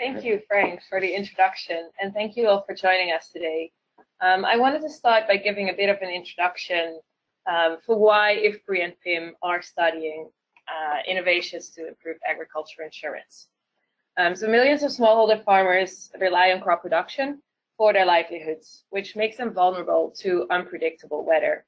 Thank you, Frank, for the introduction, and thank you all for joining us today. Um, I wanted to start by giving a bit of an introduction um, for why IFPRI and PIM are studying uh, innovations to improve agriculture insurance. Um, so millions of smallholder farmers rely on crop production for their livelihoods, which makes them vulnerable to unpredictable weather.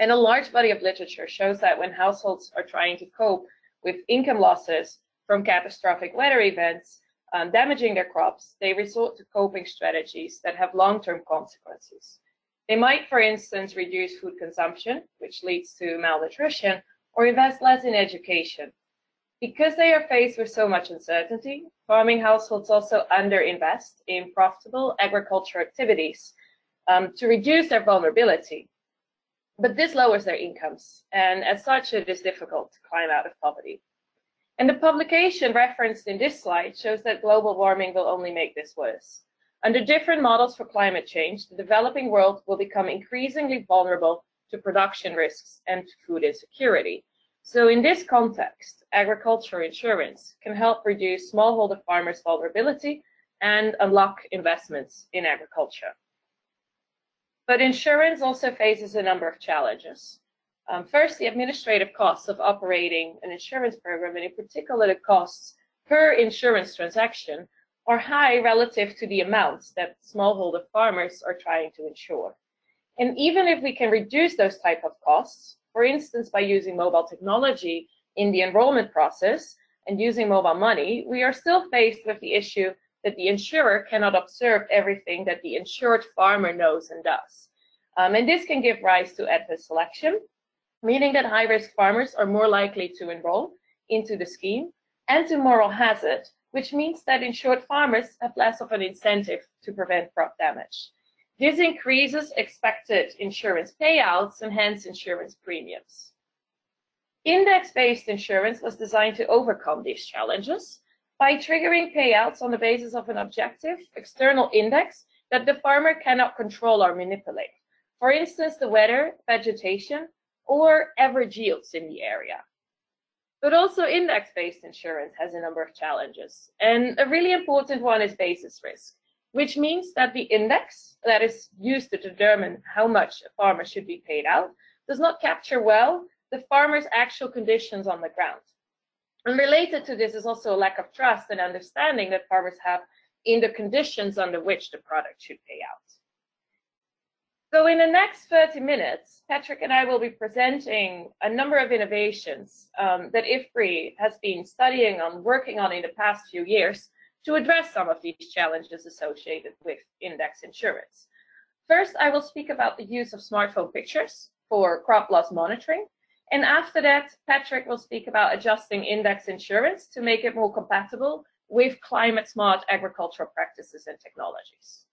And a large body of literature shows that when households are trying to cope with income losses from catastrophic weather events um, damaging their crops, they resort to coping strategies that have long-term consequences. They might, for instance, reduce food consumption, which leads to malnutrition, or invest less in education. Because they are faced with so much uncertainty, farming households also underinvest in profitable agriculture activities um, to reduce their vulnerability. But this lowers their incomes, and as such, it is difficult to climb out of poverty. And the publication referenced in this slide shows that global warming will only make this worse. Under different models for climate change, the developing world will become increasingly vulnerable to production risks and food insecurity. So in this context, agriculture insurance can help reduce smallholder farmers' vulnerability and unlock investments in agriculture. But insurance also faces a number of challenges. Um, first, the administrative costs of operating an insurance program, and in particular the costs per insurance transaction, are high relative to the amounts that smallholder farmers are trying to insure. And even if we can reduce those type of costs, for instance, by using mobile technology in the enrollment process and using mobile money, we are still faced with the issue that the insurer cannot observe everything that the insured farmer knows and does. Um, and this can give rise to adverse selection meaning that high-risk farmers are more likely to enroll into the scheme, and to moral hazard, which means that insured farmers have less of an incentive to prevent crop damage. This increases expected insurance payouts and hence insurance premiums. Index-based insurance was designed to overcome these challenges by triggering payouts on the basis of an objective external index that the farmer cannot control or manipulate. For instance, the weather, vegetation, or average yields in the area. But also index-based insurance has a number of challenges. And a really important one is basis risk, which means that the index that is used to determine how much a farmer should be paid out does not capture well the farmer's actual conditions on the ground. And related to this is also a lack of trust and understanding that farmers have in the conditions under which the product should pay out. So in the next 30 minutes, Patrick and I will be presenting a number of innovations um, that IFPRI has been studying on, working on in the past few years to address some of these challenges associated with index insurance. First, I will speak about the use of smartphone pictures for crop loss monitoring. And after that, Patrick will speak about adjusting index insurance to make it more compatible with climate smart agricultural practices and technologies.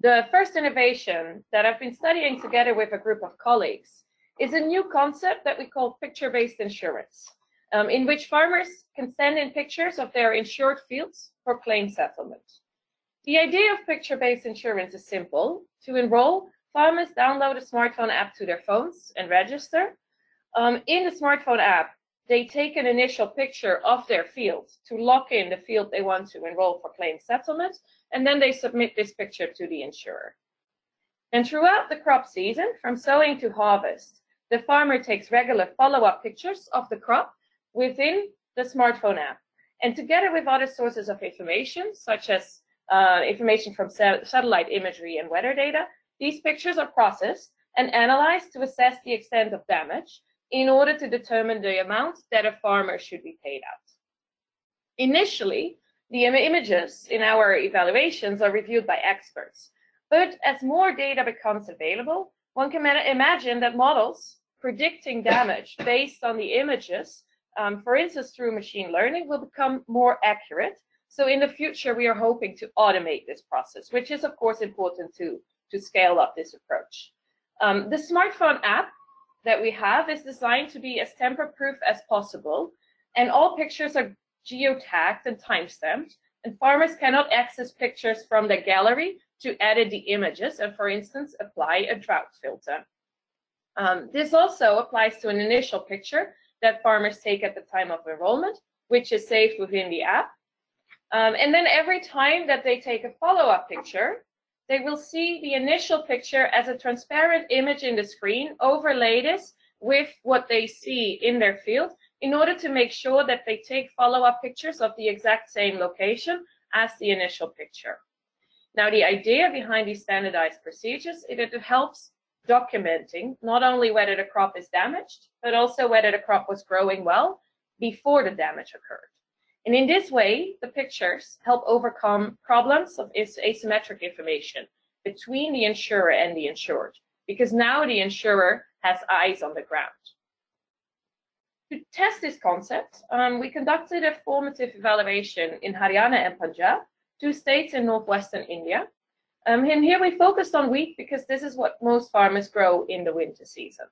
The first innovation that I've been studying together with a group of colleagues is a new concept that we call picture-based insurance, um, in which farmers can send in pictures of their insured fields for claim settlement. The idea of picture-based insurance is simple. To enroll, farmers download a smartphone app to their phones and register. Um, in the smartphone app, they take an initial picture of their field to lock in the field they want to enroll for claim settlement, and then they submit this picture to the insurer. And throughout the crop season, from sowing to harvest, the farmer takes regular follow-up pictures of the crop within the smartphone app. And together with other sources of information, such as uh, information from satellite imagery and weather data, these pictures are processed and analyzed to assess the extent of damage in order to determine the amount that a farmer should be paid out. Initially, the images in our evaluations are reviewed by experts, but as more data becomes available, one can imagine that models predicting damage based on the images, um, for instance, through machine learning, will become more accurate. So in the future, we are hoping to automate this process, which is, of course, important to, to scale up this approach. Um, the smartphone app that we have is designed to be as tamper-proof as possible, and all pictures are geotagged and timestamped, and farmers cannot access pictures from the gallery to edit the images and, for instance, apply a drought filter. Um, this also applies to an initial picture that farmers take at the time of enrollment, which is saved within the app. Um, and then every time that they take a follow-up picture, they will see the initial picture as a transparent image in the screen, overlay this with what they see in their field in order to make sure that they take follow-up pictures of the exact same location as the initial picture. Now, the idea behind these standardized procedures is that it helps documenting not only whether the crop is damaged, but also whether the crop was growing well before the damage occurred. And in this way, the pictures help overcome problems of asymmetric information between the insurer and the insured, because now the insurer has eyes on the ground. To test this concept, um, we conducted a formative evaluation in Haryana and Punjab, two states in northwestern India. Um, and here we focused on wheat because this is what most farmers grow in the winter season.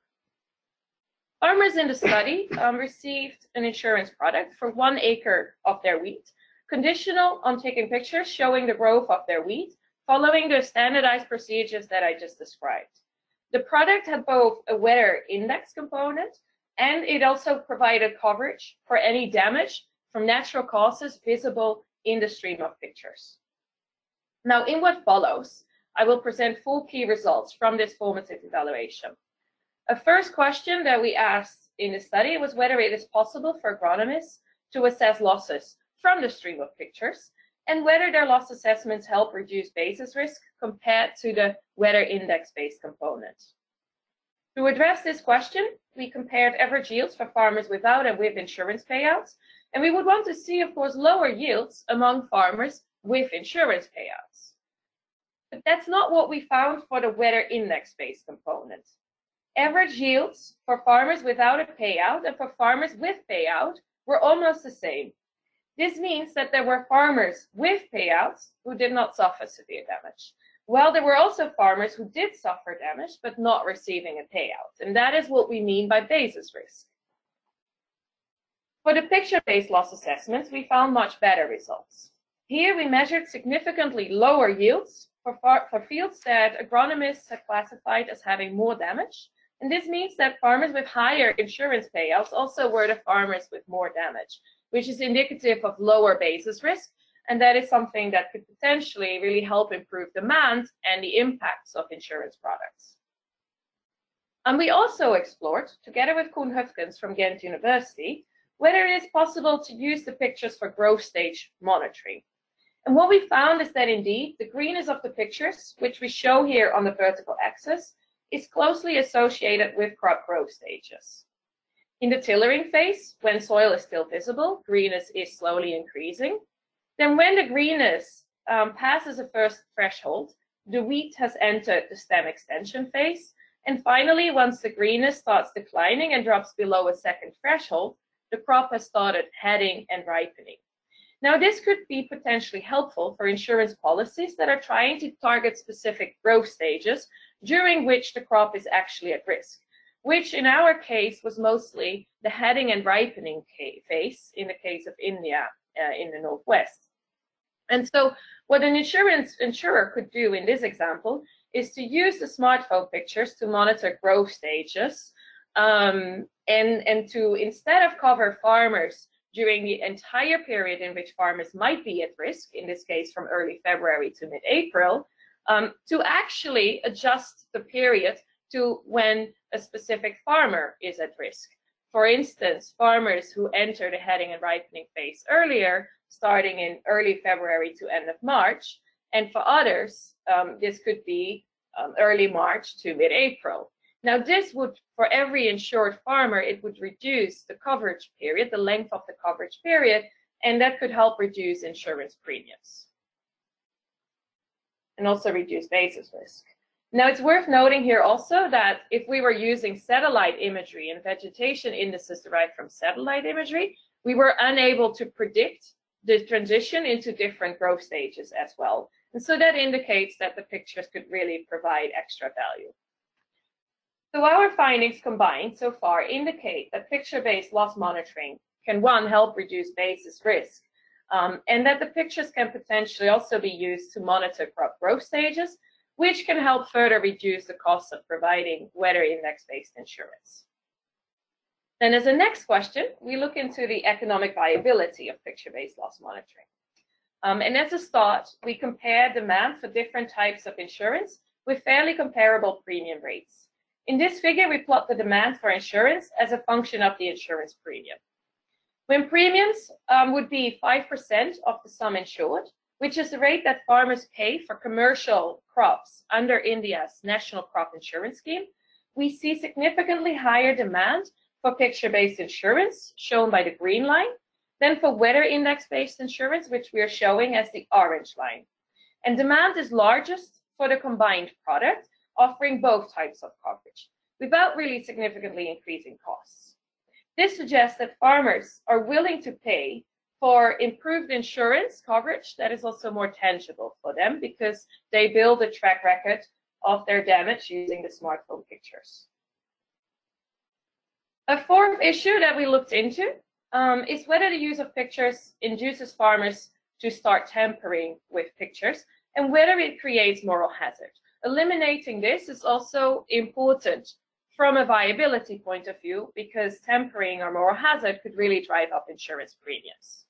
Farmers in the study um, received an insurance product for one acre of their wheat, conditional on taking pictures showing the growth of their wheat, following the standardized procedures that I just described. The product had both a weather index component and it also provided coverage for any damage from natural causes visible in the stream of pictures. Now, in what follows, I will present full key results from this formative evaluation. A first question that we asked in the study was whether it is possible for agronomists to assess losses from the stream of pictures and whether their loss assessments help reduce basis risk compared to the weather index-based component. To address this question, we compared average yields for farmers without and with insurance payouts, and we would want to see, of course, lower yields among farmers with insurance payouts. But that's not what we found for the weather index-based component. Average yields for farmers without a payout and for farmers with payout were almost the same. This means that there were farmers with payouts who did not suffer severe damage. Well, there were also farmers who did suffer damage but not receiving a payout. And that is what we mean by basis risk. For the picture-based loss assessments, we found much better results. Here we measured significantly lower yields for, for fields that agronomists had classified as having more damage. And this means that farmers with higher insurance payouts also were the farmers with more damage, which is indicative of lower basis risk. And that is something that could potentially really help improve demand and the impacts of insurance products. And we also explored, together with Koen Hufkens from Ghent University, whether it is possible to use the pictures for growth stage monitoring. And what we found is that indeed the greenness of the pictures, which we show here on the vertical axis, is closely associated with crop growth stages. In the tillering phase, when soil is still visible, greenness is slowly increasing. Then when the greenness um, passes a first threshold, the wheat has entered the stem extension phase. And finally, once the greenness starts declining and drops below a second threshold, the crop has started heading and ripening. Now, this could be potentially helpful for insurance policies that are trying to target specific growth stages during which the crop is actually at risk, which in our case was mostly the heading and ripening phase in the case of India uh, in the Northwest. And so what an insurance insurer could do in this example is to use the smartphone pictures to monitor growth stages um, and, and to instead of cover farmers during the entire period in which farmers might be at risk, in this case from early February to mid-April, um, to actually adjust the period to when a specific farmer is at risk. For instance, farmers who enter the heading and ripening phase earlier, starting in early February to end of March, and for others, um, this could be um, early March to mid-April. Now, this would, for every insured farmer, it would reduce the coverage period, the length of the coverage period, and that could help reduce insurance premiums and also reduce basis risk. Now, it's worth noting here also that if we were using satellite imagery and vegetation indices derived from satellite imagery, we were unable to predict the transition into different growth stages as well. And so that indicates that the pictures could really provide extra value. So our findings combined so far indicate that picture-based loss monitoring can, one, help reduce basis risk, um, and that the pictures can potentially also be used to monitor crop growth stages, which can help further reduce the cost of providing weather index-based insurance. Then as a next question, we look into the economic viability of picture-based loss monitoring. Um, and as a start, we compare demand for different types of insurance with fairly comparable premium rates. In this figure, we plot the demand for insurance as a function of the insurance premium. When premiums um, would be 5% of the sum insured, which is the rate that farmers pay for commercial crops under India's National Crop Insurance Scheme, we see significantly higher demand for picture-based insurance, shown by the green line, than for weather index-based insurance, which we are showing as the orange line. And demand is largest for the combined product, offering both types of coverage, without really significantly increasing costs. This suggests that farmers are willing to pay for improved insurance coverage that is also more tangible for them because they build a track record of their damage using the smartphone pictures. A fourth issue that we looked into um, is whether the use of pictures induces farmers to start tampering with pictures and whether it creates moral hazard. Eliminating this is also important from a viability point of view because tempering or moral hazard could really drive up insurance premiums.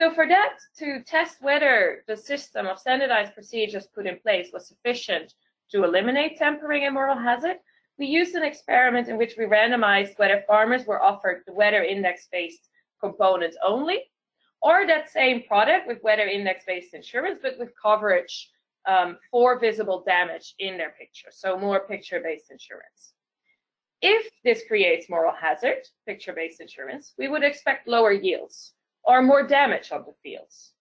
So for that, to test whether the system of standardized procedures put in place was sufficient to eliminate tempering and moral hazard, we used an experiment in which we randomized whether farmers were offered the weather index-based components only, or that same product with weather index-based insurance, but with coverage um, for visible damage in their picture, so more picture-based insurance. If this creates moral hazard, picture-based insurance, we would expect lower yields or more damage on the fields.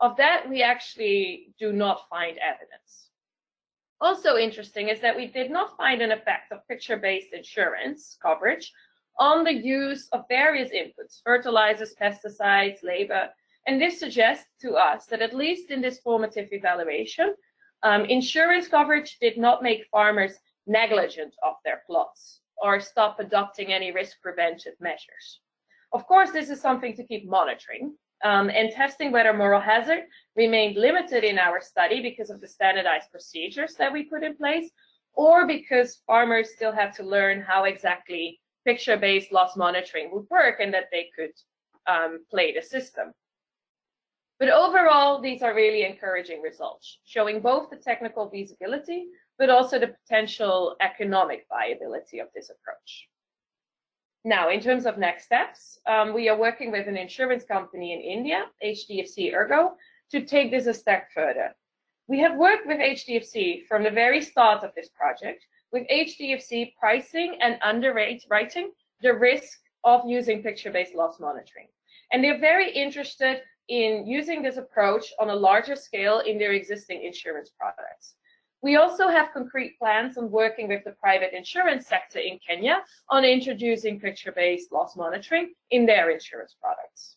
Of that, we actually do not find evidence. Also interesting is that we did not find an effect of picture-based insurance coverage on the use of various inputs, fertilizers, pesticides, labor, and this suggests to us that at least in this formative evaluation, um, insurance coverage did not make farmers negligent of their plots or stop adopting any risk preventive measures. Of course, this is something to keep monitoring, um, and testing whether moral hazard remained limited in our study because of the standardized procedures that we put in place, or because farmers still have to learn how exactly picture-based loss monitoring would work and that they could um, play the system. But overall, these are really encouraging results, showing both the technical feasibility, but also the potential economic viability of this approach. Now, in terms of next steps, um, we are working with an insurance company in India, HDFC ERGO, to take this a step further. We have worked with HDFC from the very start of this project, with HDFC pricing and underwriting the risk of using picture-based loss monitoring. And they're very interested in using this approach on a larger scale in their existing insurance products. We also have concrete plans on working with the private insurance sector in Kenya on introducing picture-based loss monitoring in their insurance products.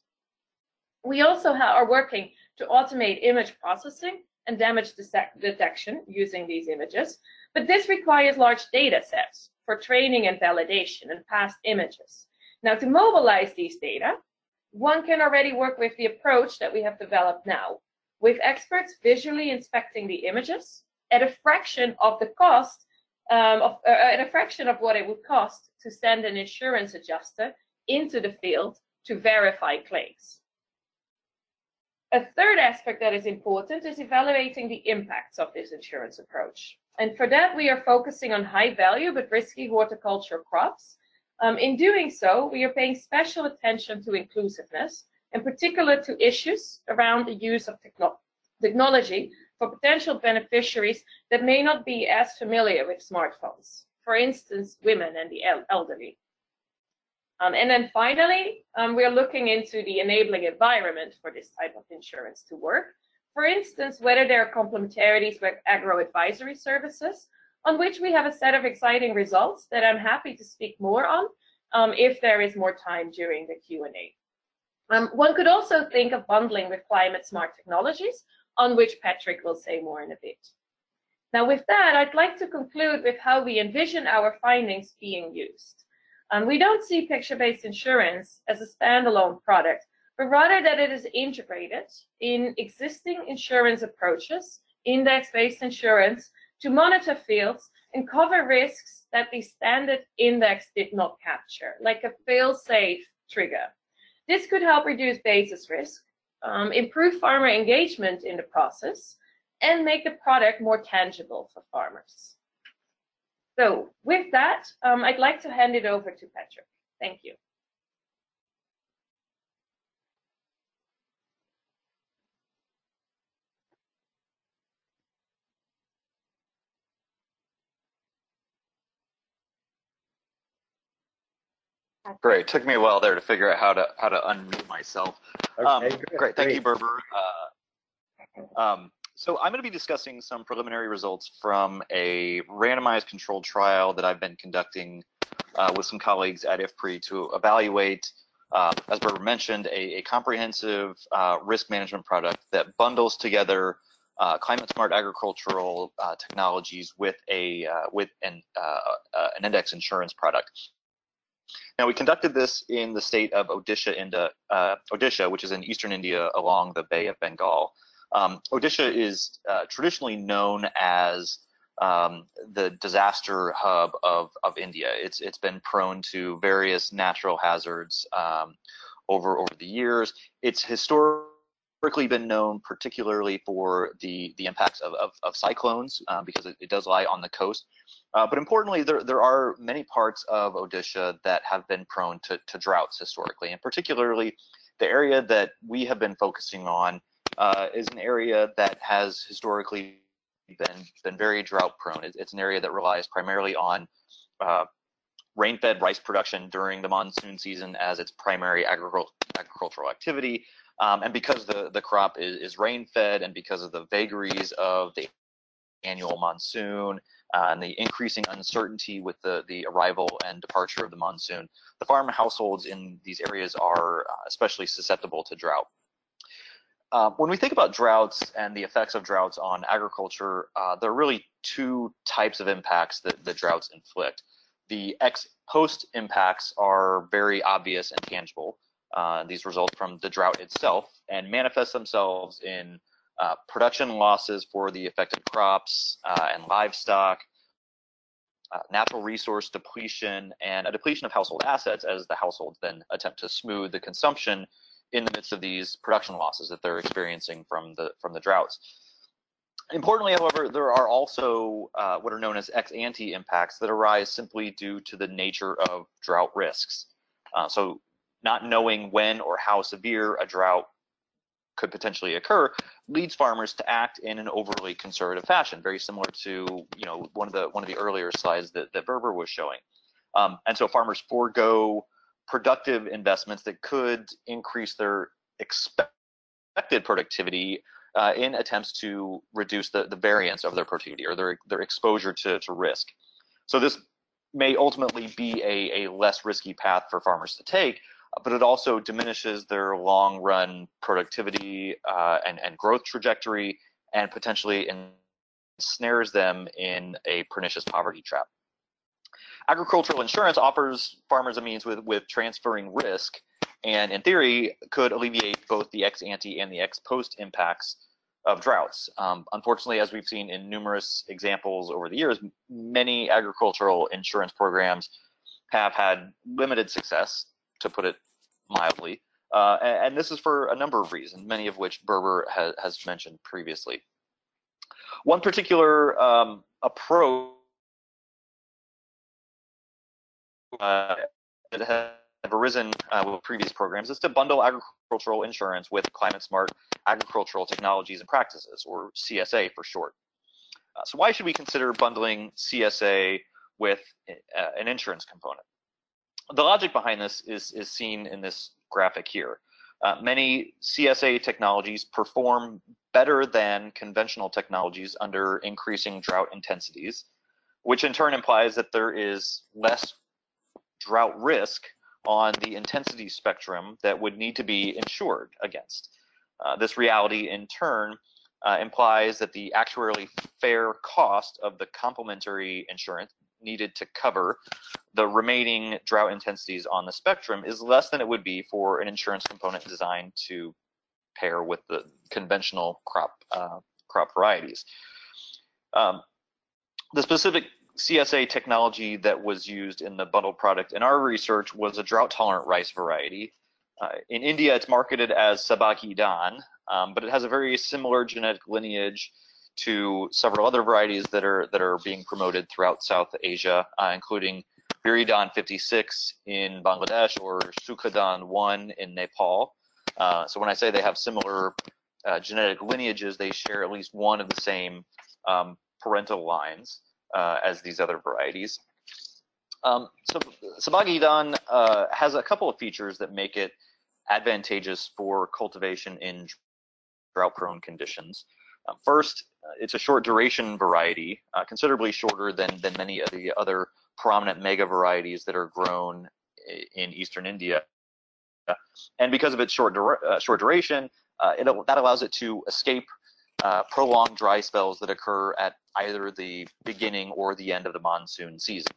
We also are working to automate image processing and damage detection using these images, but this requires large data sets for training and validation and past images. Now, to mobilize these data, one can already work with the approach that we have developed now, with experts visually inspecting the images at a fraction of the cost um, of uh, at a fraction of what it would cost to send an insurance adjuster into the field to verify claims. A third aspect that is important is evaluating the impacts of this insurance approach. And for that, we are focusing on high value but risky horticultural crops. Um, in doing so, we are paying special attention to inclusiveness, in particular to issues around the use of techno technology for potential beneficiaries that may not be as familiar with smartphones, for instance, women and the elderly. Um, and then finally, um, we're looking into the enabling environment for this type of insurance to work. For instance, whether there are complementarities with agro-advisory services, on which we have a set of exciting results that I'm happy to speak more on um, if there is more time during the Q&A. Um, one could also think of bundling with climate smart technologies on which Patrick will say more in a bit. Now with that, I'd like to conclude with how we envision our findings being used. Um, we don't see picture-based insurance as a standalone product, but rather that it is integrated in existing insurance approaches, index-based insurance, to monitor fields and cover risks that the standard index did not capture, like a fail-safe trigger. This could help reduce basis risk um, improve farmer engagement in the process, and make the product more tangible for farmers. So with that, um, I'd like to hand it over to Patrick. Thank you. Great. Took me a while there to figure out how to how to unmute myself. Okay, Um, good, great. Thank great. you, Berber. Uh, um, so I'm going to be discussing some preliminary results from a randomized controlled trial that I've been conducting uh, with some colleagues at IFPRI to evaluate, uh, as Berber mentioned, a, a comprehensive uh, risk management product that bundles together uh, climate smart agricultural uh, technologies with a uh, with an an index insurance product. Now, we conducted this in the state of Odisha, India, uh, Odisha, which is in eastern India along the Bay of Bengal. Um, Odisha is uh, traditionally known as um, the disaster hub of, of India. It's it's been prone to various natural hazards um, over over the years. It's historically been known particularly for the the impacts of, of, of cyclones uh, because it, it does lie on the coast. Uh, but importantly, there, there are many parts of Odisha that have been prone to, to droughts historically, and particularly the area that we have been focusing on uh, is an area that has historically been been very drought prone. It's, it's an area that relies primarily on uh, rain-fed rice production during the monsoon season as its primary agricul- agricultural activity. Um, and because the, the crop is, is rain-fed and because of the vagaries of the annual monsoon uh, and the increasing uncertainty with the, the arrival and departure of the monsoon, the farm households in these areas are uh, especially susceptible to drought. Uh, when we think about droughts and the effects of droughts on agriculture, uh, there are really two types of impacts that the droughts inflict. The ex post impacts are very obvious and tangible. Uh, these result from the drought itself and manifest themselves in uh, production losses for the affected crops uh, and livestock, uh, natural resource depletion, and a depletion of household assets as the households then attempt to smooth the consumption in the midst of these production losses that they're experiencing from the from the droughts. Importantly, however, there are also uh, what are known as ex ante impacts that arise simply due to the nature of drought risks. Uh, so, not knowing when or how severe a drought could potentially occur leads farmers to act in an overly conservative fashion, very similar to you know one of the one of the earlier slides that, that Berber was showing. Um, and so farmers forego productive investments that could increase their expected productivity uh, in attempts to reduce the, the variance of their productivity or their, their exposure to, to risk. So this may ultimately be a, a less risky path for farmers to take, but it also diminishes their long run productivity uh, and, and growth trajectory and potentially ensnares them in a pernicious poverty trap. Agricultural insurance offers farmers a means with, with transferring risk and in theory could alleviate both the ex ante and the ex post impacts of droughts. Um, unfortunately, as we've seen in numerous examples over the years, many agricultural insurance programs have had limited success, to put it mildly. Uh, and, and, this is for a number of reasons, many of which Berber ha has mentioned previously. One particular um, approach uh, that have arisen uh, with previous programs is to bundle agricultural insurance with climate smart agricultural technologies and practices, or CSA for short. Uh, so why should we consider bundling CSA with uh, an insurance component? The logic behind this is, is seen in this graphic here. Uh, many CSA technologies perform better than conventional technologies under increasing drought intensities, which in turn implies that there is less drought risk on the intensity spectrum that would need to be insured against. Uh, this reality, in turn, uh, implies that the actuarially fair cost of the complementary insurance needed to cover the remaining drought intensities on the spectrum is less than it would be for an insurance component designed to pair with the conventional crop uh, crop varieties. Um, the specific CSA technology that was used in the bundled product in our research was a drought tolerant rice variety. Uh, in India, it's marketed as Sahbhagi Dhan, um, but it has a very similar genetic lineage to several other varieties that are that are being promoted throughout South Asia, uh, including BRRI dhan 56 in Bangladesh or Sukhadan 1 in Nepal. Uh, so when I say they have similar uh, genetic lineages, they share at least one of the same um, parental lines uh, as these other varieties. Um, so Sahbhagi Dhan uh, has a couple of features that make it advantageous for cultivation in drought-prone conditions. Uh, first, uh, it's a short duration variety, considerably shorter than, than many of the other prominent mega varieties that are grown in eastern India. And because of its short, dura uh, short duration, uh, it, that allows it to escape uh, prolonged dry spells that occur at either the beginning or the end of the monsoon season.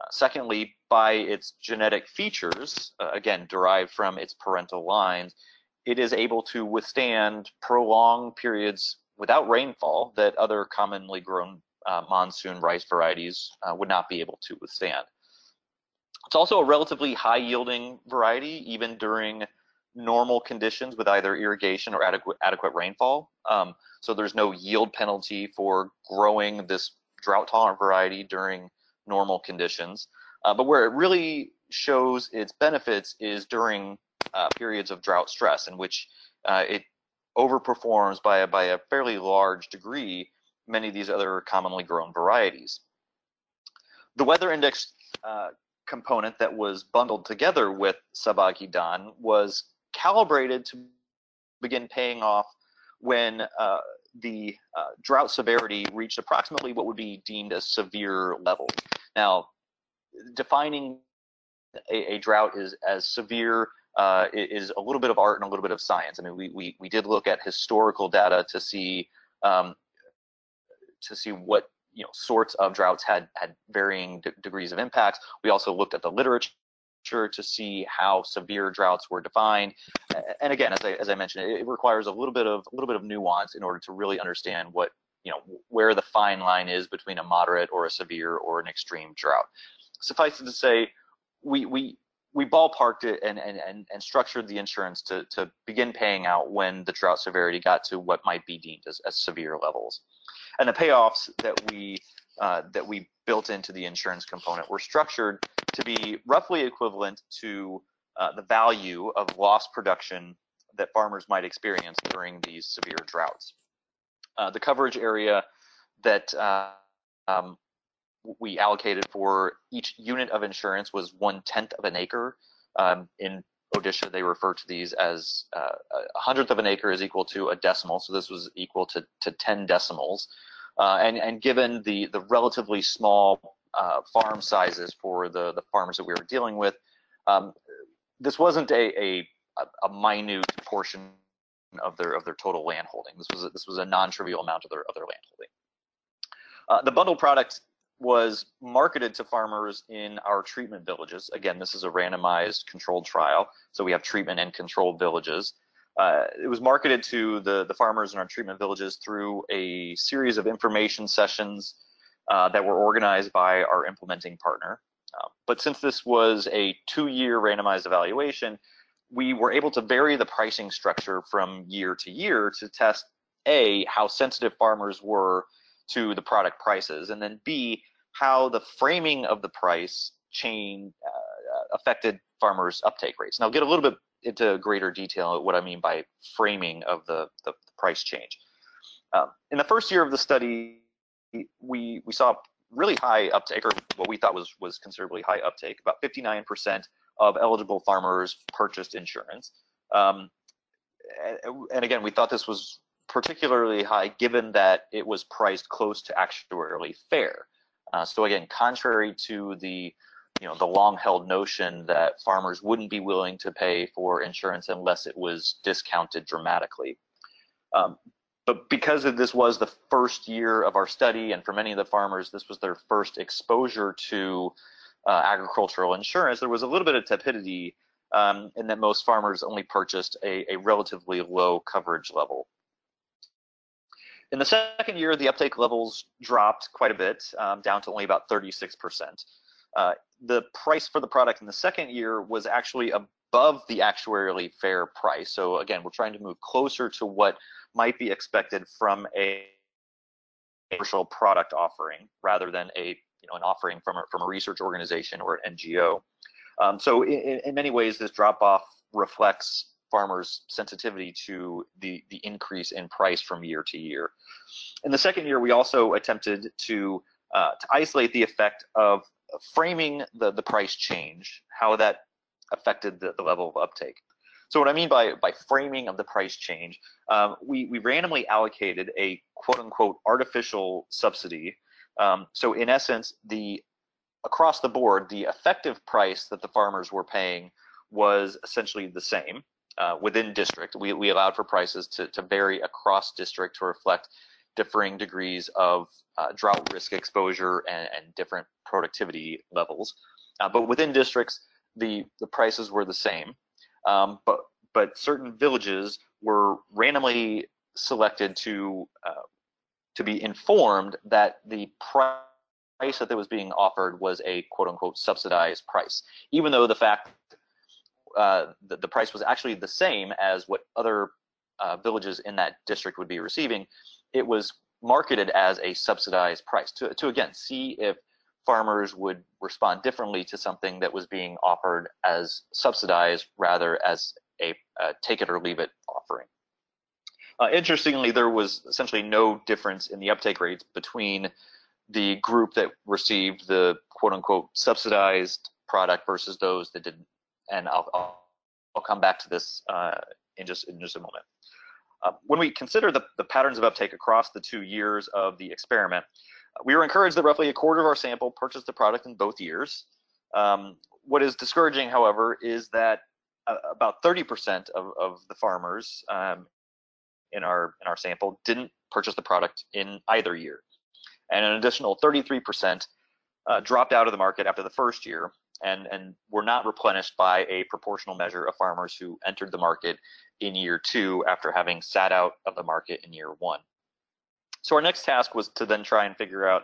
Uh, secondly, by its genetic features, uh, again, derived from its parental lines, it is able to withstand prolonged periods without rainfall that other commonly grown uh, monsoon rice varieties uh, would not be able to withstand. It's also a relatively high yielding variety, even during normal conditions with either irrigation or adequate, adequate rainfall. Um, so there's no yield penalty for growing this drought tolerant variety during normal conditions. Uh, but where it really shows its benefits is during uh, periods of drought stress in which uh, it overperforms by a, by a fairly large degree many of these other commonly grown varieties. The weather index uh, component that was bundled together with Sahbhagi Dhan was calibrated to begin paying off when uh, the uh, drought severity reached approximately what would be deemed a severe level. Now, defining a, a drought is as severe uh, is a little bit of art and a little bit of science. I mean, we we, we did look at historical data to see um, to see what you know sorts of droughts had had varying de degrees of impacts. We also looked at the literature to see how severe droughts were defined. And again, as I, as I mentioned, it requires a little bit of a little bit of nuance in order to really understand what you know where the fine line is between a moderate or a severe or an extreme drought. Suffice it to say, we we we ballparked it and, and, and, and structured the insurance to, to begin paying out when the drought severity got to what might be deemed as, as severe levels. And the payoffs that we uh, that we built into the insurance component were structured to be roughly equivalent to uh, the value of lost production that farmers might experience during these severe droughts. Uh, the coverage area that uh, um, we allocated for each unit of insurance was one tenth of an acre. Um, in Odisha, they refer to these as uh, a hundredth of an acre is equal to a decimal. So this was equal to, to 10 decimals. Uh, and, and given the, the relatively small uh, farm sizes for the, the farmers that we were dealing with, um, this wasn't a, a, a minute portion of their of their total land holding. This was a, this was a non-trivial amount of their of their land holding. Uh, the bundle product was marketed to farmers in our treatment villages. Again, this is a randomized controlled trial, so we have treatment and controlled villages. Uh, it was marketed to the, the farmers in our treatment villages through a series of information sessions uh, that were organized by our implementing partner. Uh, but since this was a two-year randomized evaluation, we were able to vary the pricing structure from year to year to test A, how sensitive farmers were to the product prices, and then B, how the framing of the price chain uh, affected farmers' uptake rates. And I'll get a little bit into greater detail what I mean by framing of the, the, price change. Um, in the first year of the study, we we saw really high uptake, or what we thought was was considerably high uptake. About 59% of eligible farmers purchased insurance. Um, and again, we thought this was particularly high given that it was priced close to actuarially fair. Uh, so again, contrary to the you know the long-held notion that farmers wouldn't be willing to pay for insurance unless it was discounted dramatically. Um, but because this was the first year of our study, and for many of the farmers, this was their first exposure to uh, agricultural insurance, there was a little bit of tepidity um, in that most farmers only purchased a, a relatively low coverage level. In the second year, the uptake levels dropped quite a bit, um, down to only about 36%. Uh, the price for the product in the second year was actually above the actuarially fair price. So again, we're trying to move closer to what might be expected from a commercial product offering rather than a you know an offering from a, from a research organization or an NGO. Um, so in, in many ways, this drop off reflects farmers' sensitivity to the, the increase in price from year to year. In the second year, we also attempted to, uh, to isolate the effect of framing the, the price change, how that affected the, the level of uptake. So what I mean by, by framing of the price change, um, we, we randomly allocated a quote unquote artificial subsidy. Um, so in essence, the across the board, the effective price that the farmers were paying was essentially the same uh, within district. We, we allowed for prices to, to vary across district to reflect differing degrees of uh, drought risk exposure and, and different productivity levels. Uh, but within districts, the, the prices were the same. Um, but, but certain villages were randomly selected to, uh, to be informed that the price that was being offered was a quote unquote subsidized price, even though the fact uh, the, the, price was actually the same as what other uh, villages in that district would be receiving, it was marketed as a subsidized price to, to again see if farmers would respond differently to something that was being offered as subsidized rather as a, take it or leave it offering. Uh, interestingly, there was essentially no difference in the uptake rates between the group that received the quote unquote subsidized product versus those that didn't and I'll, I'll, I'll come back to this uh, in just in just a moment. Uh, when we consider the, the patterns of uptake across the two years of the experiment, we were encouraged that roughly a quarter of our sample purchased the product in both years. Um, what is discouraging, however, is that uh, about 30% of, of the farmers um, in our in our sample didn't purchase the product in either year, and an additional 33% uh, dropped out of the market after the first year, and, and were not replenished by a proportional measure of farmers who entered the market in year two after having sat out of the market in year one. So our next task was to then try and figure out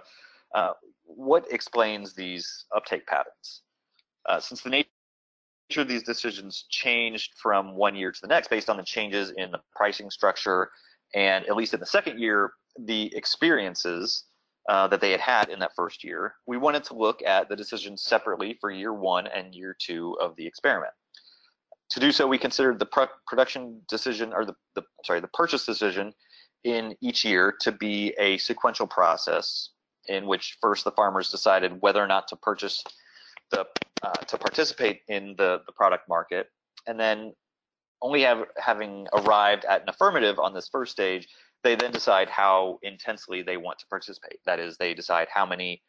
uh, what explains these uptake patterns. Uh, since the nature of these decisions changed from one year to the next based on the changes in the pricing structure, and at least in the second year, the experiences uh, that they had had in that first year, we wanted to look at the decisions separately for year one and year two of the experiment. To do so, we considered the production decision or the, the sorry the purchase decision in each year to be a sequential process in which first the farmers decided whether or not to purchase the uh, to participate in the the product market, and then only have having arrived at an affirmative on this first stage, they then decide how intensely they want to participate. That is, they decide how many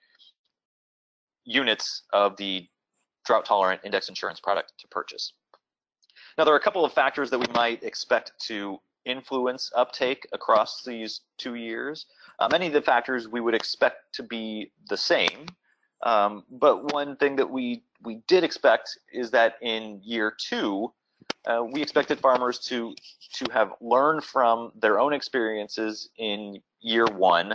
units of the drought tolerant index insurance product to purchase. Now, there are a couple of factors that we might expect to influence uptake across these two years. Uh, many of the factors we would expect to be the same, um, but one thing that we we did expect is that in year two, uh, we expected farmers to to have learned from their own experiences in year one,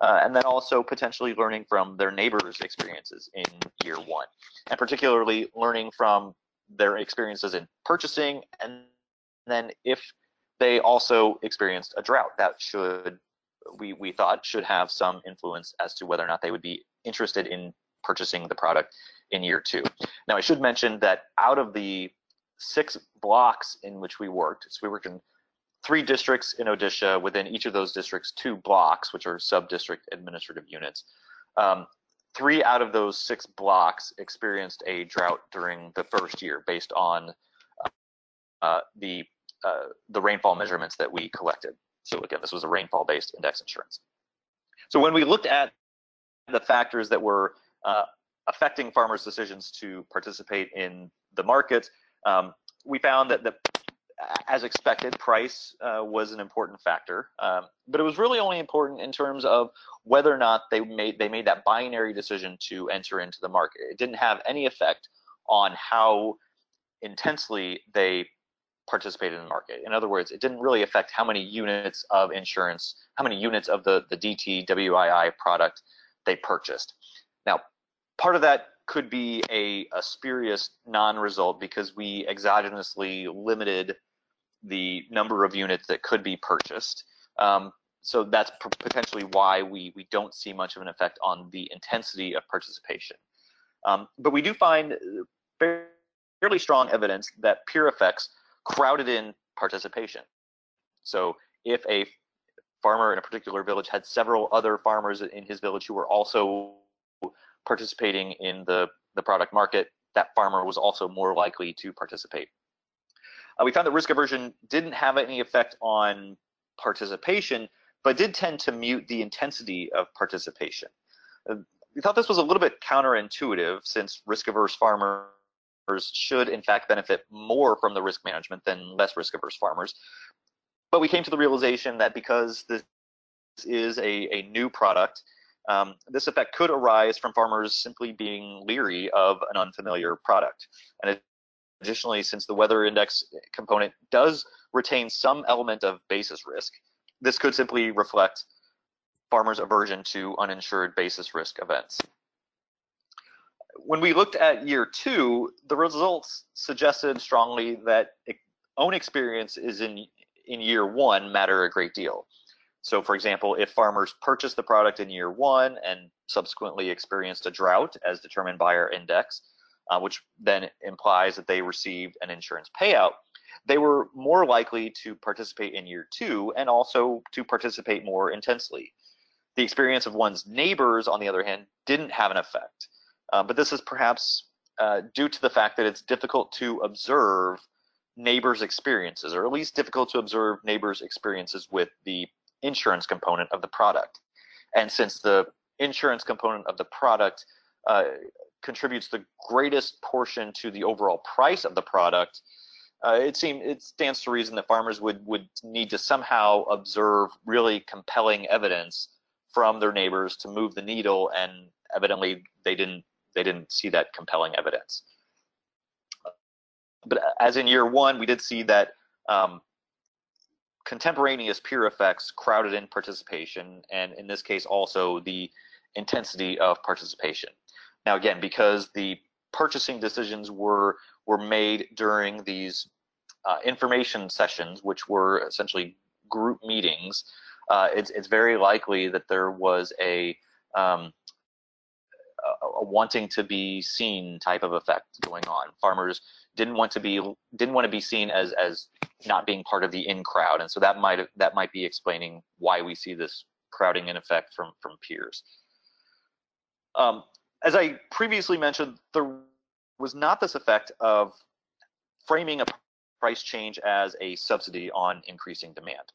uh, and then also potentially learning from their neighbors' experiences in year one, and particularly learning from their experiences in purchasing, and then if they also experienced a drought, that should we we thought should have some influence as to whether or not they would be interested in purchasing the product in year two. Now, I should mention that out of the six blocks in which we worked. So we worked in three districts in Odisha, within each of those districts, two blocks, which are sub-district administrative units. Um, three out of those six blocks experienced a drought during the first year based on uh, the uh, the rainfall measurements that we collected. So again, this was a rainfall-based index insurance. So when we looked at the factors that were uh, affecting farmers' decisions to participate in the market, um, we found that, the, as expected, price uh, was an important factor, um, but it was really only important in terms of whether or not they made they made that binary decision to enter into the market. It didn't have any effect on how intensely they participated in the market. In other words, it didn't really affect how many units of insurance, how many units of the, the DT WII product they purchased. Now, part of that could be a, a spurious non-result because we exogenously limited the number of units that could be purchased. Um, so that's potentially why we, we don't see much of an effect on the intensity of participation. Um, but we do find fairly strong evidence that peer effects crowded in participation. So if a farmer in a particular village had several other farmers in his village who were also participating in the, the product market, that farmer was also more likely to participate. Uh, we found that risk aversion didn't have any effect on participation, but did tend to mute the intensity of participation. Uh, we thought this was a little bit counterintuitive since risk averse farmers should in fact benefit more from the risk management than less risk averse farmers. But we came to the realization that because this is a, a new product, um, this effect could arise from farmers simply being leery of an unfamiliar product. And additionally, since the weather index component does retain some element of basis risk, this could simply reflect farmers' aversion to uninsured basis risk events. When we looked at year two, the results suggested strongly that own experience is in, in year one matter a great deal. So for example, if farmers purchased the product in year one and subsequently experienced a drought as determined by our index, uh, which then implies that they received an insurance payout, they were more likely to participate in year two and also to participate more intensely. The experience of one's neighbors, on the other hand, didn't have an effect. Uh, but this is perhaps uh, due to the fact that it's difficult to observe neighbors' experiences, or at least difficult to observe neighbors' experiences with the insurance component of the product. And since the insurance component of the product uh, contributes the greatest portion to the overall price of the product, uh, it seems it stands to reason that farmers would would need to somehow observe really compelling evidence from their neighbors to move the needle, and evidently they didn't they didn't see that compelling evidence. But as in year one, we did see that um, contemporaneous peer effects crowded in participation, and in this case also the intensity of participation. Now again, because the purchasing decisions were were made during these uh, information sessions, which were essentially group meetings, uh, it's, it's very likely that there was a, um, a, a, wanting to be seen type of effect going on. Farmers didn't want to be didn't want to be seen as as not being part of the in crowd, and so that might that might be explaining why we see this crowding in effect from from peers. Um, as I previously mentioned, there was not this effect of framing a price change as a subsidy on increasing demand.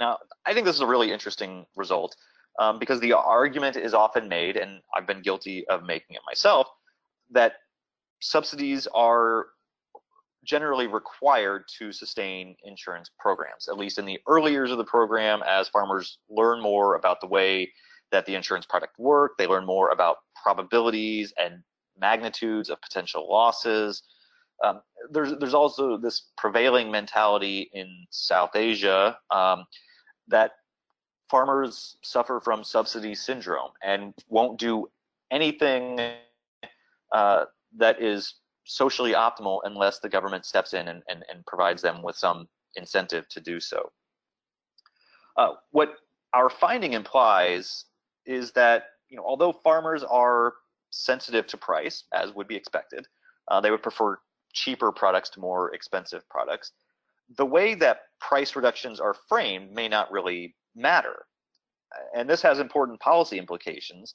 Now, I think this is a really interesting result um, because the argument is often made, and I've been guilty of making it myself, that subsidies are generally required to sustain insurance programs, at least in the early years of the program as farmers learn more about the way that the insurance product work, they learn more about probabilities and magnitudes of potential losses. Um, there's there's also this prevailing mentality in South Asia um, that farmers suffer from subsidy syndrome and won't do anything uh, that is socially optimal unless the government steps in and, and, and provides them with some incentive to do so. Uh, what our finding implies is that you know although farmers are sensitive to price, as would be expected, uh, they would prefer cheaper products to more expensive products. The way that price reductions are framed may not really matter. And this has important policy implications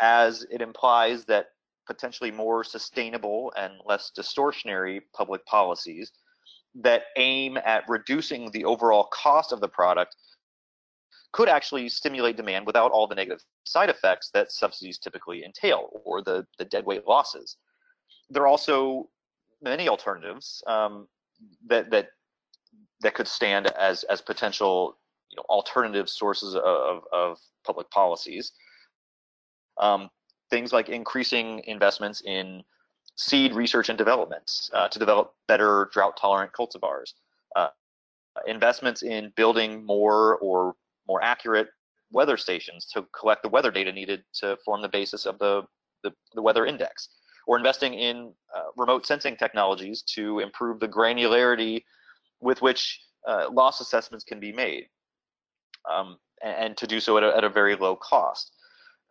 as it implies that potentially more sustainable and less distortionary public policies that aim at reducing the overall cost of the product could actually stimulate demand without all the negative side effects that subsidies typically entail or the, the deadweight losses. There are also many alternatives um, that that that could stand as as potential you know, alternative sources of, of public policies. Um, things like increasing investments in seed research and development uh, to develop better drought tolerant cultivars, uh, investments in building more or more accurate weather stations to collect the weather data needed to form the basis of the the, the weather index, or investing in uh, remote sensing technologies to improve the granularity with which uh, loss assessments can be made, um, and, and, to do so at a, at a very low cost.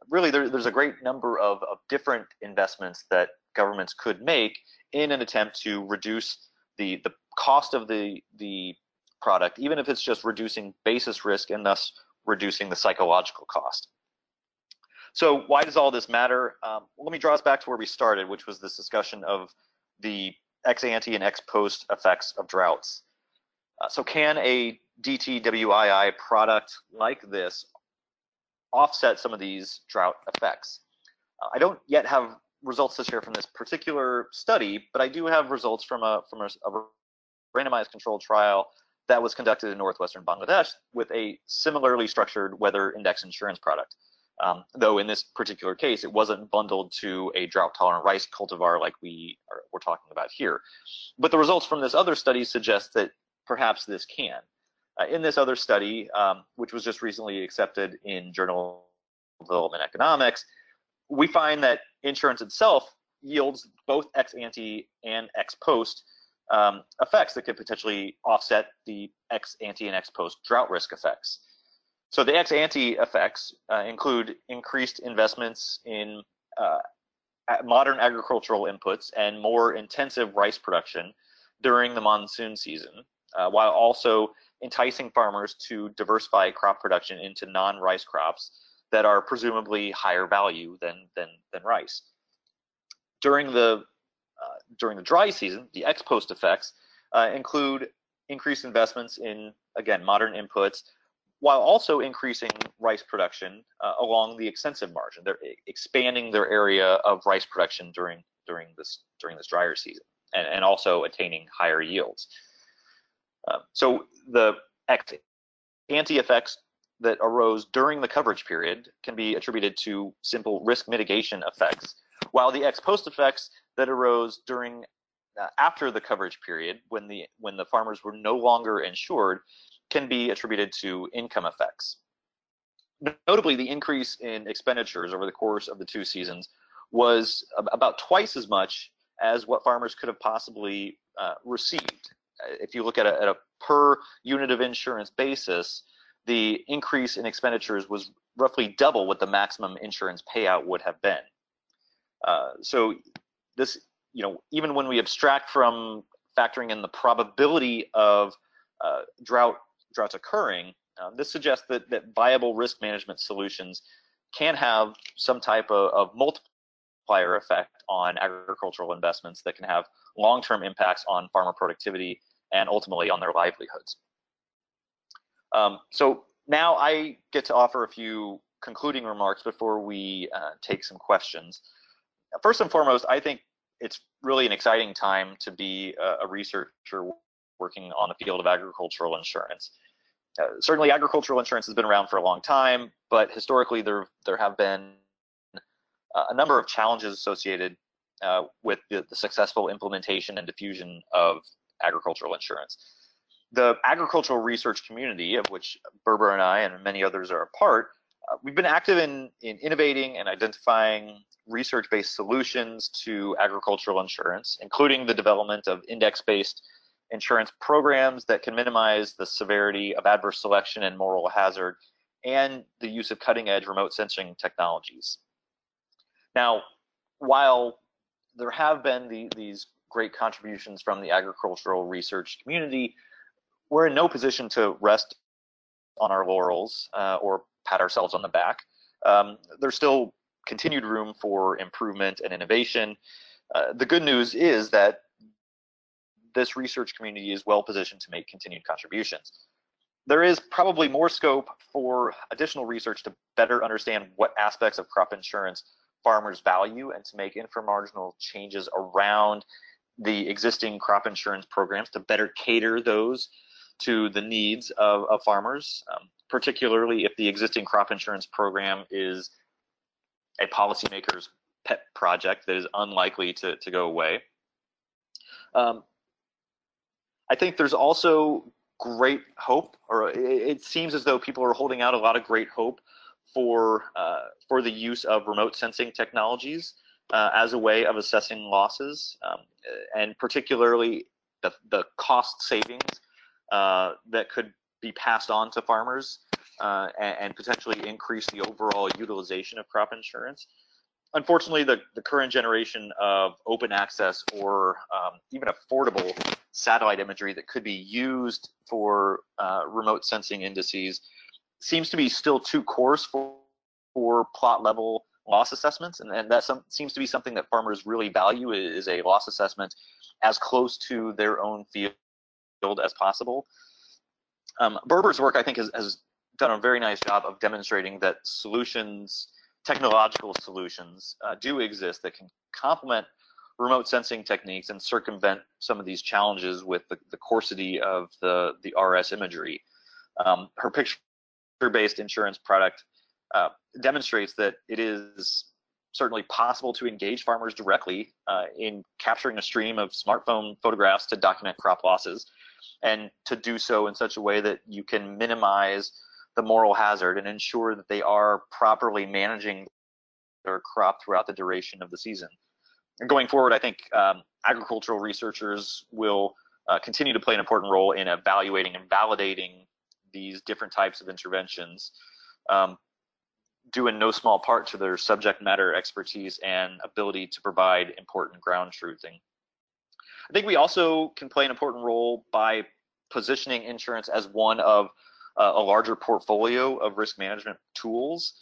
Really, there, there's a great number of, of different investments that governments could make in an attempt to reduce the, the cost of the, the product, even if it's just reducing basis risk and thus reducing the psychological cost. So why does all this matter? Um, let me draw us back to where we started, which was this discussion of the ex ante and ex post effects of droughts. Uh, so can a DTWII product like this offset some of these drought effects? Uh, I don't yet have results to share from this particular study, but I do have results from a from a, a randomized controlled trial that was conducted in northwestern Bangladesh with a similarly structured weather index insurance product. Um, though in this particular case, it wasn't bundled to a drought-tolerant rice cultivar like we are, we're talking about here. But the results from this other study suggest that perhaps this can. Uh, in this other study, um, which was just recently accepted in Journal of Development Economics, we find that insurance itself yields both ex ante and ex post um, effects that could potentially offset the ex ante and ex post drought risk effects. So the ex ante effects uh, include increased investments in uh, modern agricultural inputs and more intensive rice production during the monsoon season, uh, while also enticing farmers to diversify crop production into non-rice crops that are presumably higher value than than than rice. During the uh, during the dry season, the ex post effects uh, include increased investments in again modern inputs, while also increasing rice production uh, along the extensive margin. They're expanding their area of rice production during during this during this drier season, and, and also attaining higher yields. Uh, so the ex ante effects that arose during the coverage period can be attributed to simple risk mitigation effects, while the ex post effects that arose during uh, after the coverage period, when the when the farmers were no longer insured, can be attributed to income effects. Notably, the increase in expenditures over the course of the two seasons was about twice as much as what farmers could have possibly uh, received. If you look at a, at a per unit of insurance basis, the increase in expenditures was roughly double what the maximum insurance payout would have been. Uh, so this, you know, even when we abstract from factoring in the probability of uh, drought droughts occurring, uh, this suggests that, that viable risk management solutions can have some type of, of multiplier effect on agricultural investments that can have long-term impacts on farmer productivity and ultimately on their livelihoods. Um, so now I get to offer a few concluding remarks before we uh, take some questions. First and foremost, I think it's really an exciting time to be a, a researcher working on the field of agricultural insurance. Uh, certainly, agricultural insurance has been around for a long time, but historically there there have been a number of challenges associated uh, with the, the, successful implementation and diffusion of agricultural insurance the agricultural research community, of which Berber and I and many others are a part, uh, we've been active in, in innovating and identifying research-based solutions to agricultural insurance, including the development of index-based insurance programs that can minimize the severity of adverse selection and moral hazard, and the use of cutting-edge remote sensing technologies. Now, while there have been the, these great contributions from the agricultural research community, we're in no position to rest on our laurels uh, or pat ourselves on the back. Um, there's still continued room for improvement and innovation. Uh, the good news is that this research community is well positioned to make continued contributions. There is probably more scope for additional research to better understand what aspects of crop insurance farmers value and to make inframarginal changes around the existing crop insurance programs to better cater those to the needs of, of farmers, um, particularly if the existing crop insurance program is a policymaker's pet project that is unlikely to, to go away. Um, I think there's also great hope, or it, it seems as though people are holding out a lot of great hope for uh, for the use of remote sensing technologies uh, as a way of assessing losses, um, and particularly the, the cost savings uh, that could be passed on to farmers uh, and, and, potentially increase the overall utilization of crop insurance. Unfortunately, the, the current generation of open access or um, even affordable satellite imagery that could be used for uh, remote sensing indices seems to be still too coarse for, for plot level loss assessments, and, and that some, seems to be something that farmers really value is a loss assessment as close to their own field as possible. Um, Berber's work, I think, has, has done a very nice job of demonstrating that solutions, technological solutions, uh, do exist that can complement remote sensing techniques and circumvent some of these challenges with the, the coarsity of the, the RS imagery. Um, her picture-based insurance product uh, demonstrates that it is certainly possible to engage farmers directly uh, in capturing a stream of smartphone photographs to document crop losses and to do so in such a way that you can minimize the moral hazard and ensure that they are properly managing their crop throughout the duration of the season. And going forward, I think um, agricultural researchers will uh, continue to play an important role in evaluating and validating these different types of interventions, um, due in no small part to their subject matter expertise and ability to provide important ground truthing. I think we also can play an important role by positioning insurance as one of uh, a larger portfolio of risk management tools.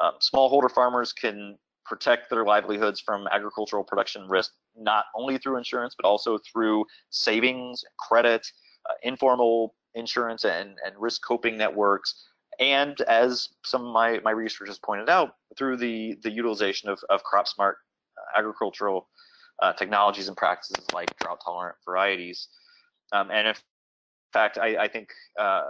Um, smallholder farmers can protect their livelihoods from agricultural production risk not only through insurance but also through savings, credit, uh, informal insurance and, and risk coping networks, and as some of my, my research has pointed out, through the, the utilization of, of crop smart uh, agricultural uh, technologies and practices like drought tolerant varieties. Um, and in fact, I, I think uh,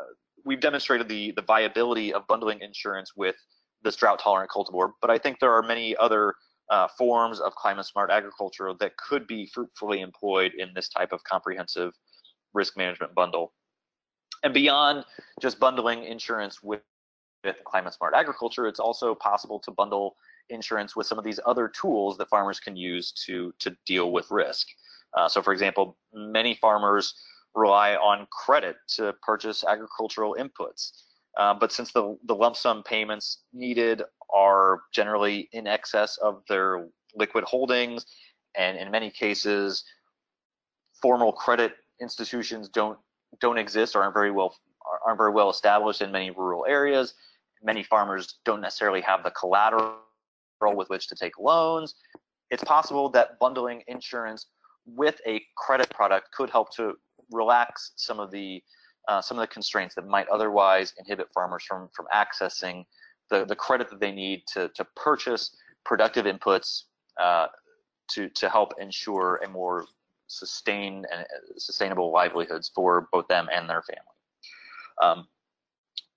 we've demonstrated the, the viability of bundling insurance with this drought tolerant cultivar, but I think there are many other uh, forms of climate smart agriculture that could be fruitfully employed in this type of comprehensive risk management bundle. And beyond just bundling insurance with, with climate smart agriculture, it's also possible to bundle insurance with some of these other tools that farmers can use to, to deal with risk. Uh, so for example, many farmers rely on credit to purchase agricultural inputs. Uh, but since the, the lump sum payments needed are generally in excess of their liquid holdings, and in many cases, formal credit institutions don't don't exist or aren't very well aren't very well established in many rural areas. Many farmers don't necessarily have the collateral with which to take loans. It's possible that bundling insurance with a credit product could help to relax some of the uh, some of the constraints that might otherwise inhibit farmers from from accessing the, the credit that they need to, to purchase productive inputs uh, to, to help ensure a more sustained and uh, sustainable livelihoods for both them and their family. Um,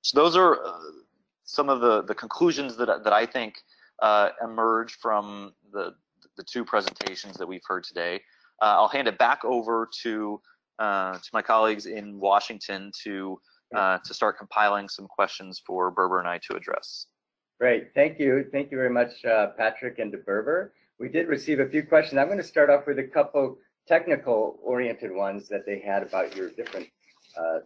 so those are uh, some of the, the conclusions that, that I think uh, emerge from the, the two presentations that we've heard today. Uh, I'll hand it back over to uh, to my colleagues in Washington to uh, to start compiling some questions for Berber and I to address. Great, thank you, thank you very much, Patrick and to Berber. We did receive a few questions. I'm going to start off with a couple technical oriented ones that they had about your different uh,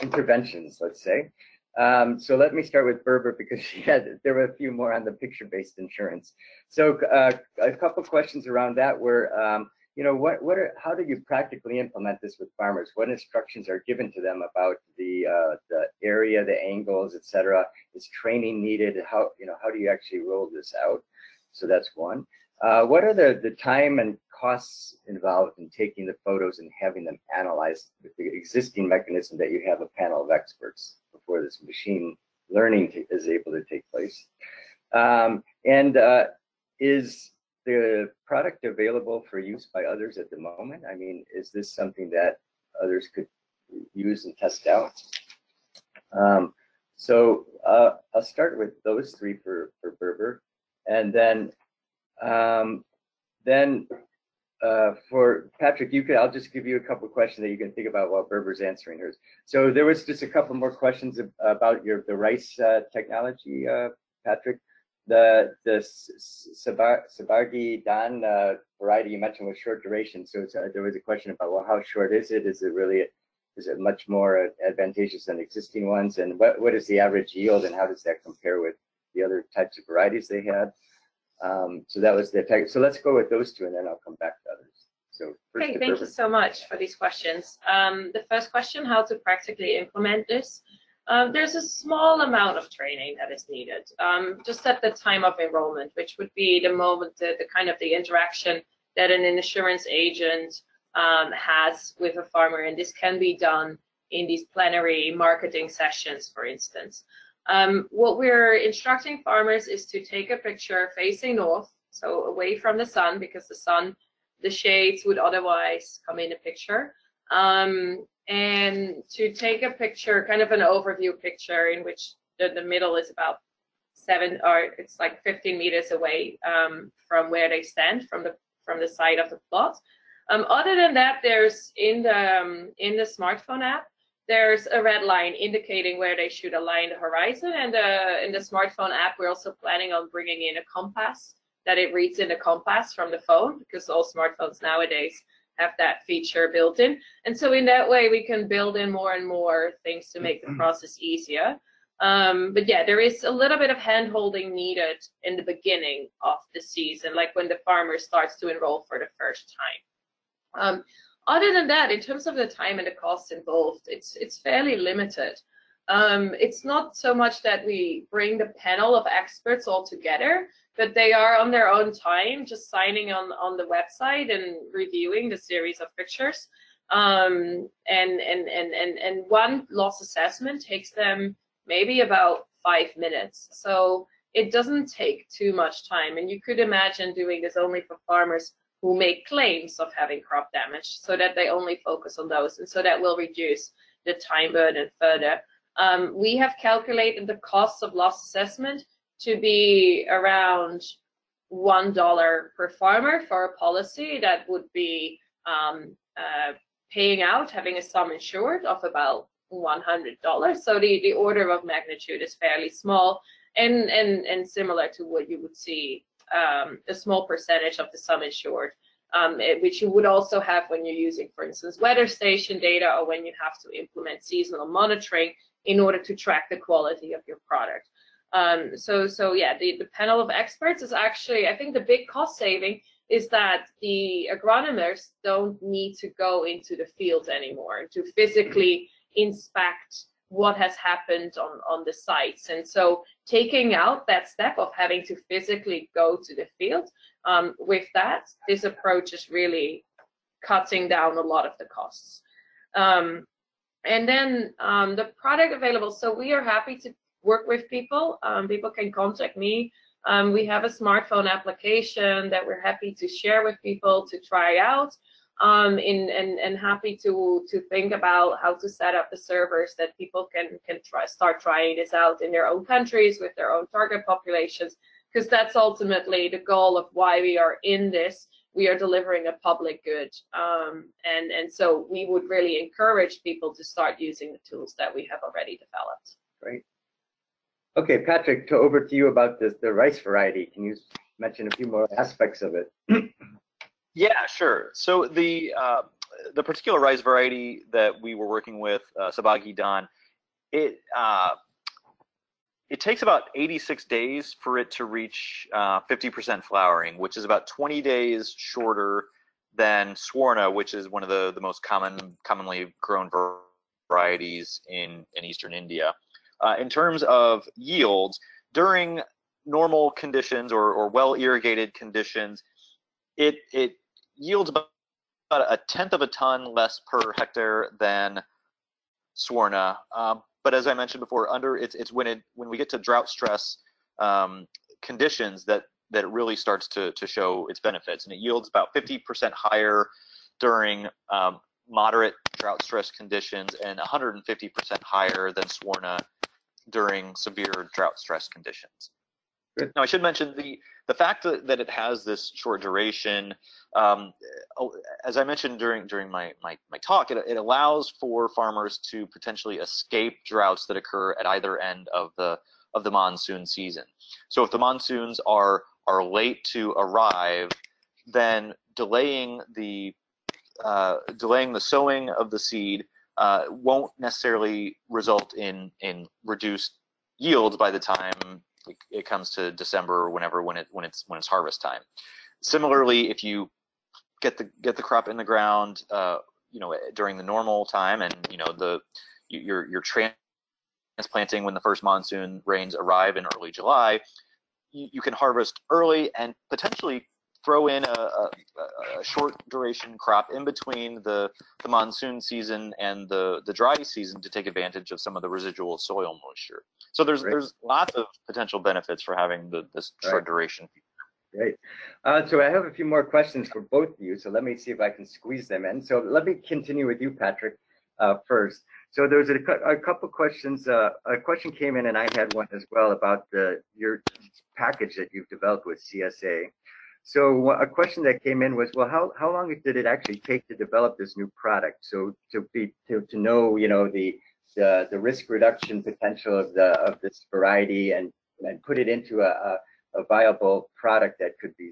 interventions, let's say. Um, so let me start with Berber because she had there were a few more on the picture-based insurance. So uh, a couple questions around that were, um, you know, what what are how do you practically implement this with farmers? What instructions are given to them about the uh, the area, the angles, etc. Is training needed? How you know how do you actually roll this out? So that's one. Uh, what are the the time and costs involved in taking the photos and having them analyzed with the existing mechanism that you have a panel of experts before this machine learning is able to take place? Um, and uh, is the product available for use by others at the moment? I mean, is this something that others could use and test out? Um, so uh, I'll start with those three for, for Berber. And then, um, then uh, for Patrick, you could, I'll just give you a couple of questions that you can think about while Berber's answering hers. So there was just a couple more questions about your the rice uh, technology, uh, Patrick. The the Sahbhagi Dhan uh, variety you mentioned was short duration. So uh, there was a question about well, how short is it? Is it really is it much more advantageous than existing ones? And what what is the average yield, and how does that compare with the other types of varieties they had? Um, so that was the tech. So let's go with those two, and then I'll come back to others. So first, okay, thank you so much for these questions. Um, the first question: How to practically implement this? Um, there's a small amount of training that is needed, um, just at the time of enrollment, which would be the moment, the, the kind of the interaction that an insurance agent um, has with a farmer, and this can be done in these plenary marketing sessions, for instance. Um, what we're instructing farmers is to take a picture facing north, so away from the sun, because the sun, the shades would otherwise come in the picture. Um, and to take a picture, kind of an overview picture in which the, the middle is about seven or it's like 15 meters away um, from where they stand from the from the side of the plot. Um, other than that, there's in the um, in the smartphone app, there's a red line indicating where they should align the horizon. And uh, in the smartphone app, we're also planning on bringing in a compass that it reads in the compass from the phone because all smartphones nowadays have that feature built in. And so in that way, we can build in more and more things to make the mm-hmm. process easier. Um, but yeah, there is a little bit of hand holding needed in the beginning of the season, like when the farmer starts to enroll for the first time. Um, other than that, in terms of the time and the cost involved, it's it's fairly limited. Um, it's not so much that we bring the panel of experts all together, but they are on their own time, just signing on on the website and reviewing the series of pictures. Um, and and and and and one loss assessment takes them maybe about five minutes. So it doesn't take too much time. And you could imagine doing this only for farmers who make claims of having crop damage so that they only focus on those. And so that will reduce the time burden further. Um, we have calculated the cost of loss assessment to be around $1 per farmer for a policy that would be um, uh, paying out, having a sum insured of about $100. So the, the order of magnitude is fairly small and, and, and similar to what you would see um, a small percentage of the sum insured, um, it, which you would also have when you're using, for instance, weather station data or when you have to implement seasonal monitoring in order to track the quality of your product. Um, so, so yeah, the, the panel of experts is actually, I think the big cost saving is that the agronomers don't need to go into the fields anymore to physically inspect what has happened on, on the sites. And so taking out that step of having to physically go to the field, um, with that, this approach is really cutting down a lot of the costs. Um, and then um, the product available. So we are happy to work with people. Um, people can contact me. Um, we have a smartphone application that we're happy to share with people to try out um, in, and, and happy to, to think about how to set up the servers that people can, can try, start trying this out in their own countries with their own target populations, because that's ultimately the goal of why we are in this. We are delivering a public good. Um, and, and so we would really encourage people to start using the tools that we have already developed. Great. Okay, Patrick, to over to you about this, the rice variety. Can you mention a few more aspects of it? Yeah, sure. So the uh, the particular rice variety that we were working with, uh, Sahbhagi Dhan, it uh, it takes about 86 days for it to reach 50% uh, flowering, which is about 20 days shorter than Swarna, which is one of the, the most common commonly grown varieties in, in eastern India. Uh, in terms of yields, during normal conditions or, or well irrigated conditions, it, it yields about a tenth of a ton less per hectare than Swarna. Um, but as I mentioned before, under it's it's when it when we get to drought stress um, conditions that that it really starts to to show its benefits, and it yields about 50% higher during um, moderate drought stress conditions and 150% higher than Swarna during severe drought stress conditions. Good. Now, I should mention the the fact that, it has this short duration. Um, as I mentioned during during my my, my talk, it, it allows for farmers to potentially escape droughts that occur at either end of the of the monsoon season. So, if the monsoons are are late to arrive, then delaying the uh, delaying the sowing of the seed uh, won't necessarily result in in reduced yields by the time it comes to December or whenever when it when it's when it's harvest time. Similarly, if you get the get the crop in the ground, uh, you know, during the normal time, and you know the you're you're transplanting when the first monsoon rains arrive in early July, you, you can harvest early and potentially throw in a, a, a, short duration crop in between the, the monsoon season and the, the dry season to take advantage of some of the residual soil moisture. So there's there's lots of potential benefits for having the, this short Right. duration. Great. Uh, so I have a few more questions for both of you. So let me see if I can squeeze them in. So let me continue with you, Patrick, uh, first. So there's a, a couple questions. Uh, a question came in, and I had one as well about the your package that you've developed with CSA. So a question that came in was, well, how, how long did it actually take to develop this new product? So to be to, to know, you know, the the the risk reduction potential of the of this variety and and put it into a, a a viable product that could be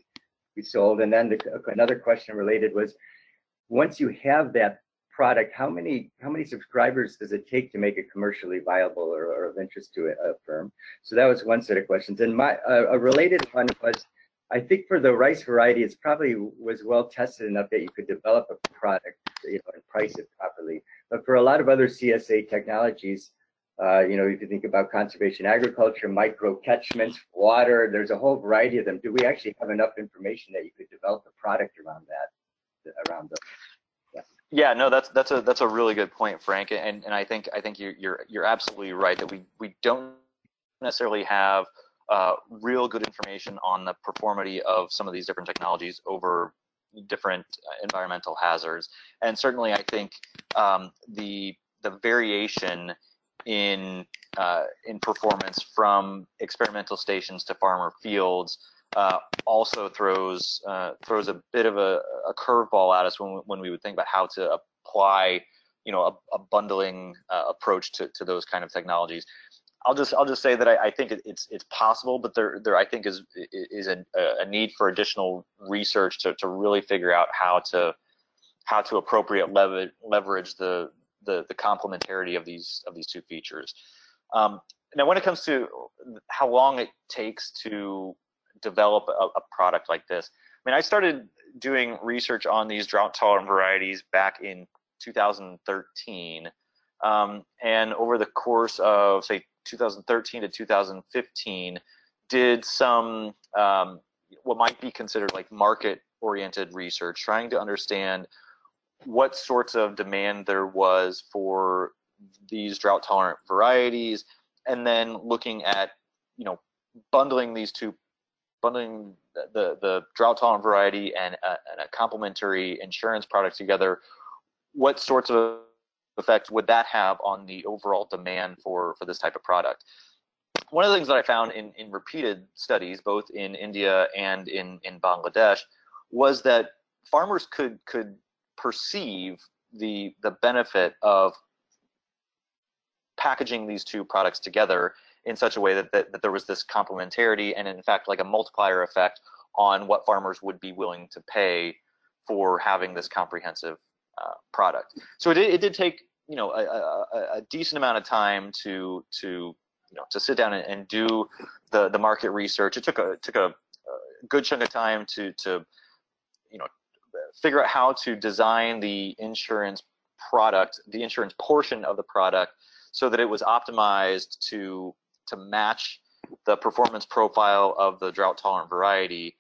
be sold. And then the, another question related was, once you have that product, how many how many subscribers does it take to make it commercially viable or, or of interest to a, firm? So that was one set of questions. And my a related one was, I think for the rice variety, it's probably was well tested enough that you could develop a product, you know, and price it properly. But for a lot of other CSA technologies, uh, you know, if you think about conservation agriculture, micro catchments, water, there's a whole variety of them. Do we actually have enough information that you could develop a product around that, around those? Yeah, no, that's that's a that's a really good point, Frank. And and I think I think you're you're you're absolutely right that we we don't necessarily have uh, real good information on the performity of some of these different technologies over different uh, environmental hazards. And certainly, I think um, the the variation in uh, in performance from experimental stations to farmer fields uh, also throws uh, throws a bit of a, a curveball at us when we, when we would think about how to apply you know a, a bundling uh, approach to, to those kind of technologies. I'll just I'll just say that I, I think it's it's possible, but there there I think is is a, a need for additional research to, to really figure out how to how to appropriate leverage leverage the the the complementarity of these of these two features. Um, now, when it comes to how long it takes to develop a, a product like this, I mean, I started doing research on these drought tolerant varieties back in 2013, um, and over the course of say 2013 to 2015, did some um, what might be considered like market oriented research, trying to understand what sorts of demand there was for these drought tolerant varieties and then looking at you know bundling these two bundling the the drought tolerant variety and a, and a complementary insurance product together what sorts of effects would that have on the overall demand for for this type of product? One of the things that i found in in repeated studies both in india and in in bangladesh was that farmers could could perceive the the benefit of packaging these two products together in such a way that, that, that there was this complementarity and in fact like a multiplier effect on what farmers would be willing to pay for having this comprehensive uh, product. So it did, it did take you know a, a, a, decent amount of time to to you know to sit down and, and do the the market research. It took a took a, a good chunk of time to to you know figure out how to design the insurance product, the insurance portion of the product, so that it was optimized to to match the performance profile of the drought tolerant variety.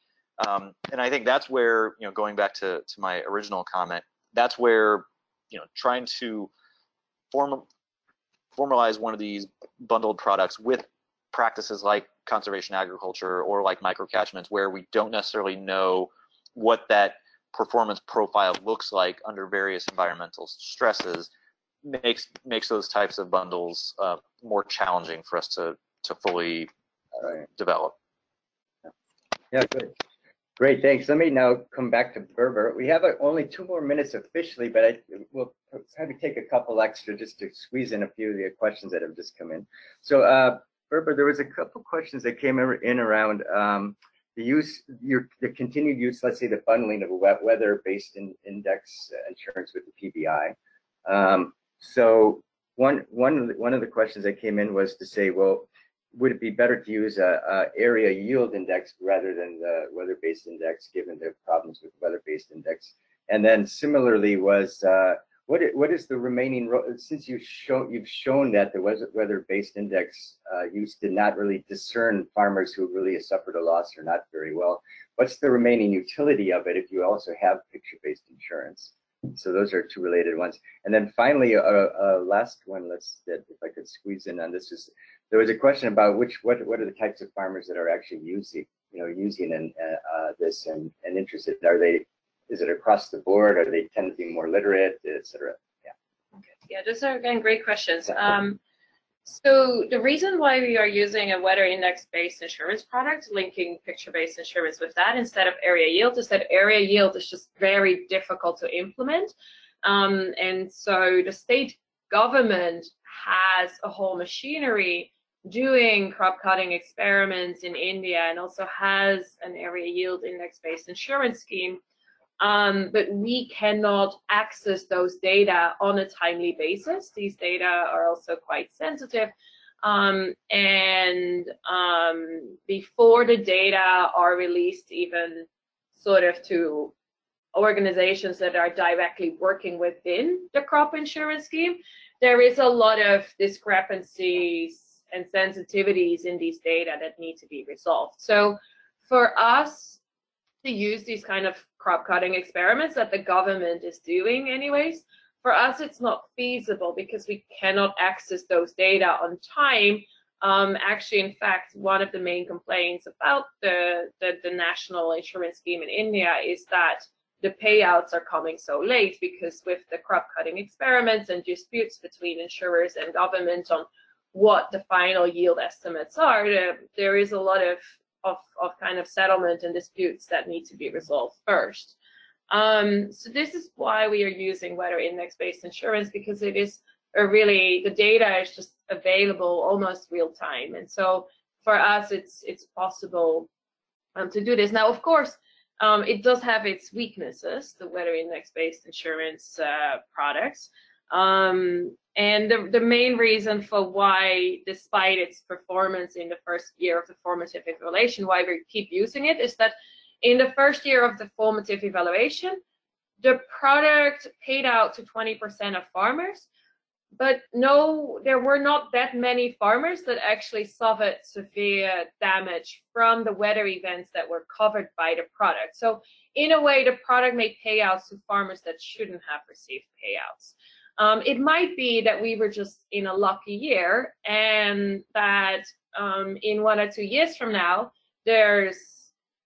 Um, and I think that's where you know going back to to my original comment, that's where you know trying to form formalize one of these bundled products with practices like conservation agriculture or like microcatchments where we don't necessarily know what that performance profile looks like under various environmental stresses makes makes those types of bundles uh, more challenging for us to to fully uh, Right. develop. Yeah, good. Great, thanks. Let me now come back to Berber. We have uh, only two more minutes officially, but I will try to take a couple extra just to squeeze in a few of the questions that have just come in. So, uh, Berber, there was a couple questions that came in around um, the use, your the continued use, let's say the bundling of a weather-based in, index insurance with the PBI. Um, so one one one of the questions that came in was to say, well, would it be better to use a, a area yield index rather than the weather-based index, given the problems with weather-based index? And then similarly was uh, what what is the remaining since you've shown you've shown that the weather-based index uh, use did not really discern farmers who really suffered a loss or not very well. What's the remaining utility of it if you also have picture-based insurance? So those are two related ones. And then finally, a, a last one. Let's if I could squeeze in on this is there was a question about which what what are the types of farmers that are actually using you know using and uh, this and and interested are they is it across the board? Are they tend to be more literate etc yeah. Okay. Yeah those are again great questions. Um, so the reason why we are using a weather index based insurance product linking picture based insurance with that instead of area yield is that area yield is just very difficult to implement um, and so the state government has a whole machinery doing crop cutting experiments in India and also has an area yield index based insurance scheme. Um, but we cannot access those data on a timely basis. These data are also quite sensitive. Um, and um, before the data are released, even sort of to organizations that are directly working within the crop insurance scheme, there is a lot of discrepancies and sensitivities in these data that need to be resolved. So for us to use these kind of crop cutting experiments that the government is doing anyways, for us it's not feasible because we cannot access those data on time. Um, actually, in fact, one of the main complaints about the, the, the national insurance scheme in India is that the payouts are coming so late because with the crop cutting experiments and disputes between insurers and government on what the final yield estimates are, there is a lot of, of, of kind of settlement and disputes that need to be resolved first. Um, so this is why we are using weather index-based insurance because it is a really the data is just available almost real time, and so for us it's it's possible um, to do this. Now, of course, um, it does have its weaknesses, the weather index-based insurance uh, products. Um, and the, the main reason for why, despite its performance in the first year of the formative evaluation, why we keep using it is that in the first year of the formative evaluation, the product paid out to 20% of farmers, but no, there were not that many farmers that actually suffered severe damage from the weather events that were covered by the product. So in a way, the product made payouts to farmers that shouldn't have received payouts. Um, it might be that we were just in a lucky year and that um, in one or two years from now, there's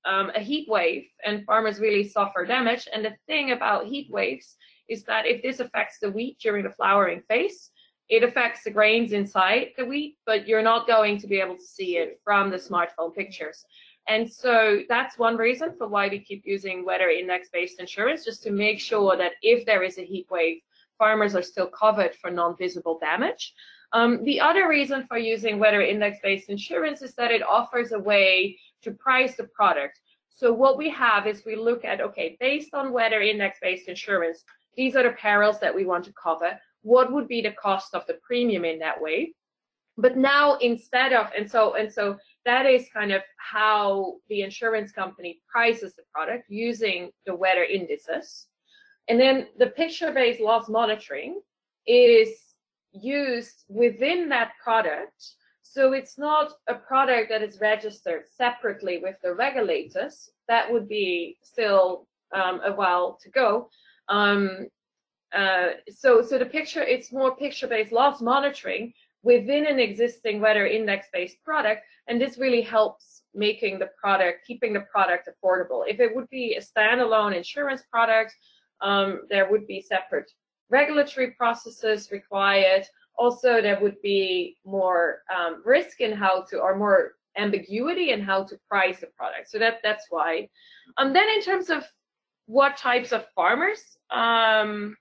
um, a heat wave and farmers really suffer damage. And the thing about heat waves is that if this affects the wheat during the flowering phase, it affects the grains inside the wheat, but you're not going to be able to see it from the smartphone pictures. And so that's one reason for why we keep using weather index based insurance, just to make sure that if there is a heat wave, farmers are still covered for non-visible damage. Um, the other reason for using weather index-based insurance is that it offers a way to price the product. So what we have is we look at, okay, based on weather index-based insurance, these are the perils that we want to cover. What would be the cost of the premium in that way? But now instead of, and so, and so that is kind of how the insurance company prices the product using the weather indices. And then the picture-based loss monitoring is used within that product. So it's not a product that is registered separately with the regulators. That would be still um, a while to go. Um, uh, so, so the picture, it's more picture-based loss monitoring within an existing weather index-based product, and this really helps making the product, keeping the product affordable. If it would be a standalone insurance product, um, there would be separate regulatory processes required. Also, there would be more um, risk in how to, or more ambiguity in how to price a product. So that that's why. Um, then in terms of what types of farmers, um,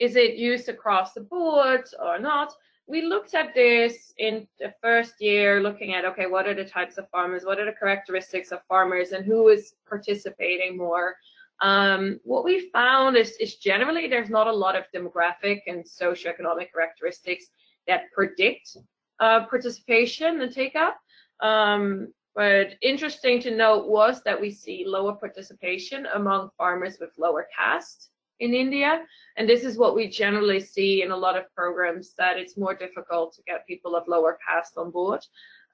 is it used across the board or not? We looked at this in the first year, looking at okay, what are the types of farmers, what are the characteristics of farmers, and who is participating more. Um, what we found is, is generally there's not a lot of demographic and socioeconomic characteristics that predict uh, participation and take up. Um, but interesting to note was that we see lower participation among farmers with lower caste in India. And this is what we generally see in a lot of programs that it's more difficult to get people of lower caste on board.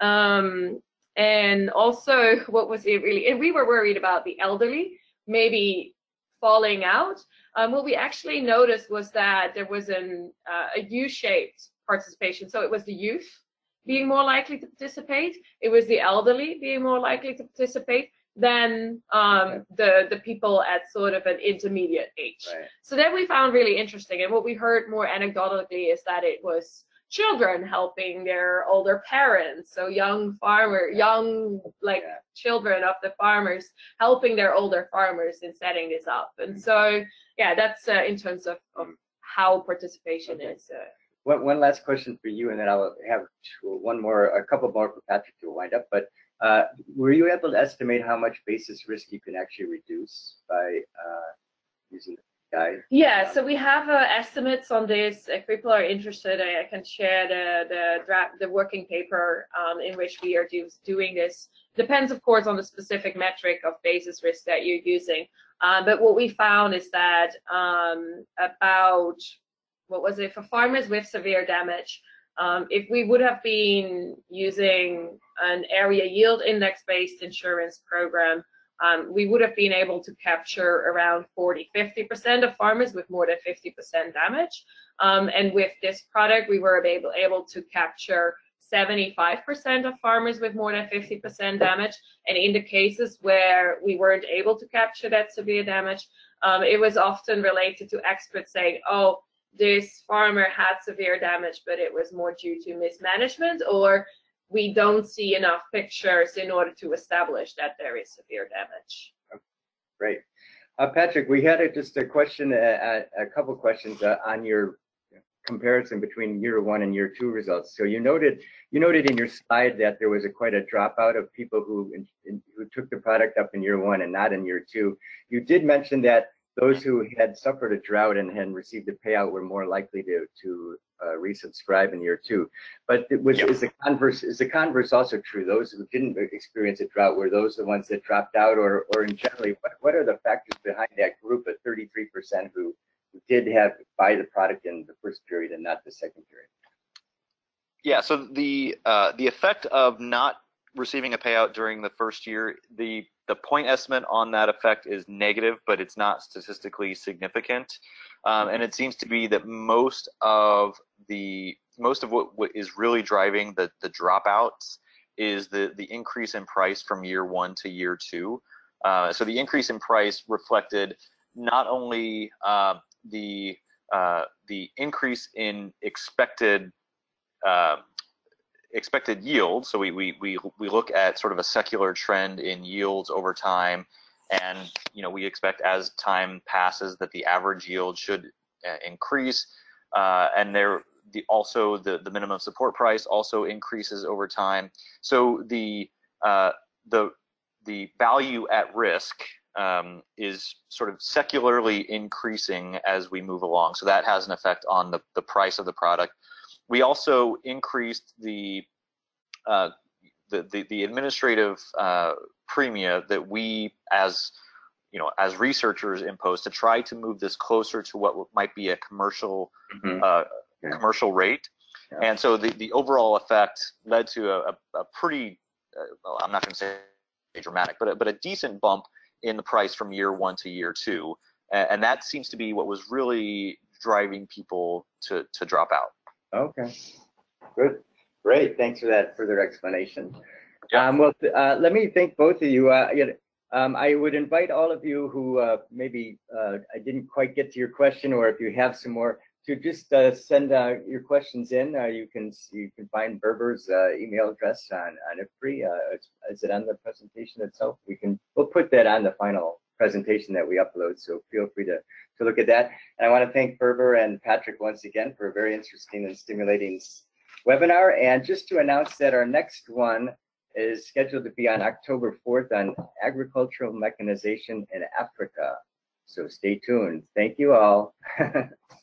Um, and also what was it really, and we were worried about the elderly maybe falling out. Um, what we actually noticed was that there was an, uh, a U-shaped participation. So it was the youth being more likely to participate. It was the elderly being more likely to participate than um, the the people at sort of an intermediate age. Right. So that we found really interesting. And what we heard more anecdotally is that it was children helping their older parents. So young farmer, young like Yeah. children of the farmers helping their older farmers in setting this up. And so yeah, that's uh, in terms of, of how participation Okay. is. Uh, One, one last question for you, and then I'll have two- one more, a couple more for Patrick to wind up. But uh, were you able to estimate how much basis risk you can actually reduce by uh, using the Yeah, so we have uh, estimates on this. If people are interested, I, I can share the the draft, the working paper um, in which we are do, doing this. Depends, of course, on the specific metric of basis risk that you're using. Uh, but what we found is that um, about what was it for farmers with severe damage. Um, if we would have been using an area yield index based insurance program, um, we would have been able to capture around 40, 50% of farmers with more than 50% damage. Um, and with this product, we were able, able to capture 75% of farmers with more than 50% damage. And in the cases where we weren't able to capture that severe damage, um, it was often related to experts saying, oh, this farmer had severe damage, but it was more due to mismanagement, or we don't see enough pictures in order to establish that there is severe damage. Great. Uh, Patrick, we had a, just a question, a, a couple questions uh, on your comparison between year one and year two results. So you noted you noted in your slide that there was a quite a dropout of people who in, in, who took the product up in year one and not in year two. You did mention that those who had suffered a drought and had received a payout were more likely to to uh, resubscribe in year two. But it was Yep. is the converse is the converse also true? Those who didn't experience a drought were those the ones that dropped out, or or in generally, what what are the factors behind that group of 33% who who did have buy the product in the first period and not the second period? Yeah, so the uh, the effect of not receiving a payout during the first year, the the point estimate on that effect is negative, but it's not statistically significant. Um, and it seems to be that most of the most of what, what is really driving the the dropouts is the the increase in price from year one to year two. Uh, so the increase in price reflected not only uh, the uh, the increase in expected uh, expected yield. So we, we, we, we look at sort of a secular trend in yields over time. And, you know, we expect as time passes that the average yield should uh, increase. Uh, and there, the, also the, the minimum support price also increases over time. So the, uh, the, the value at risk um, is sort of secularly increasing as we move along. So that has an effect on the, the price of the product. We also increased the uh, the, the, the administrative uh, premia that we as you know as researchers impose to try to move this closer to what might be a commercial uh, Yeah. commercial rate. Yeah. And so the, the overall effect led to a, a, a pretty, uh, well, I'm not going to say dramatic, but a, but a decent bump in the price from year one to year two. And, and that seems to be what was really driving people to, to drop out. Okay, good, great. Thanks for that further explanation. Yeah. Um, well, uh, let me thank both of you. Uh, you know, um, I would invite all of you who uh, maybe uh, I didn't quite get to your question, or if you have some more, to just uh, send uh, your questions in. Uh, you can you can find Berber's uh, email address on on IFPRI. Uh, is, is it on the presentation itself? We can we'll put that on the final presentation that we upload. So feel free to to look at that. And I want to thank Berber and Patrick once again for a very interesting and stimulating webinar. And just to announce that our next one is scheduled to be on October 4th on agricultural mechanization in Africa. So stay tuned. Thank you all.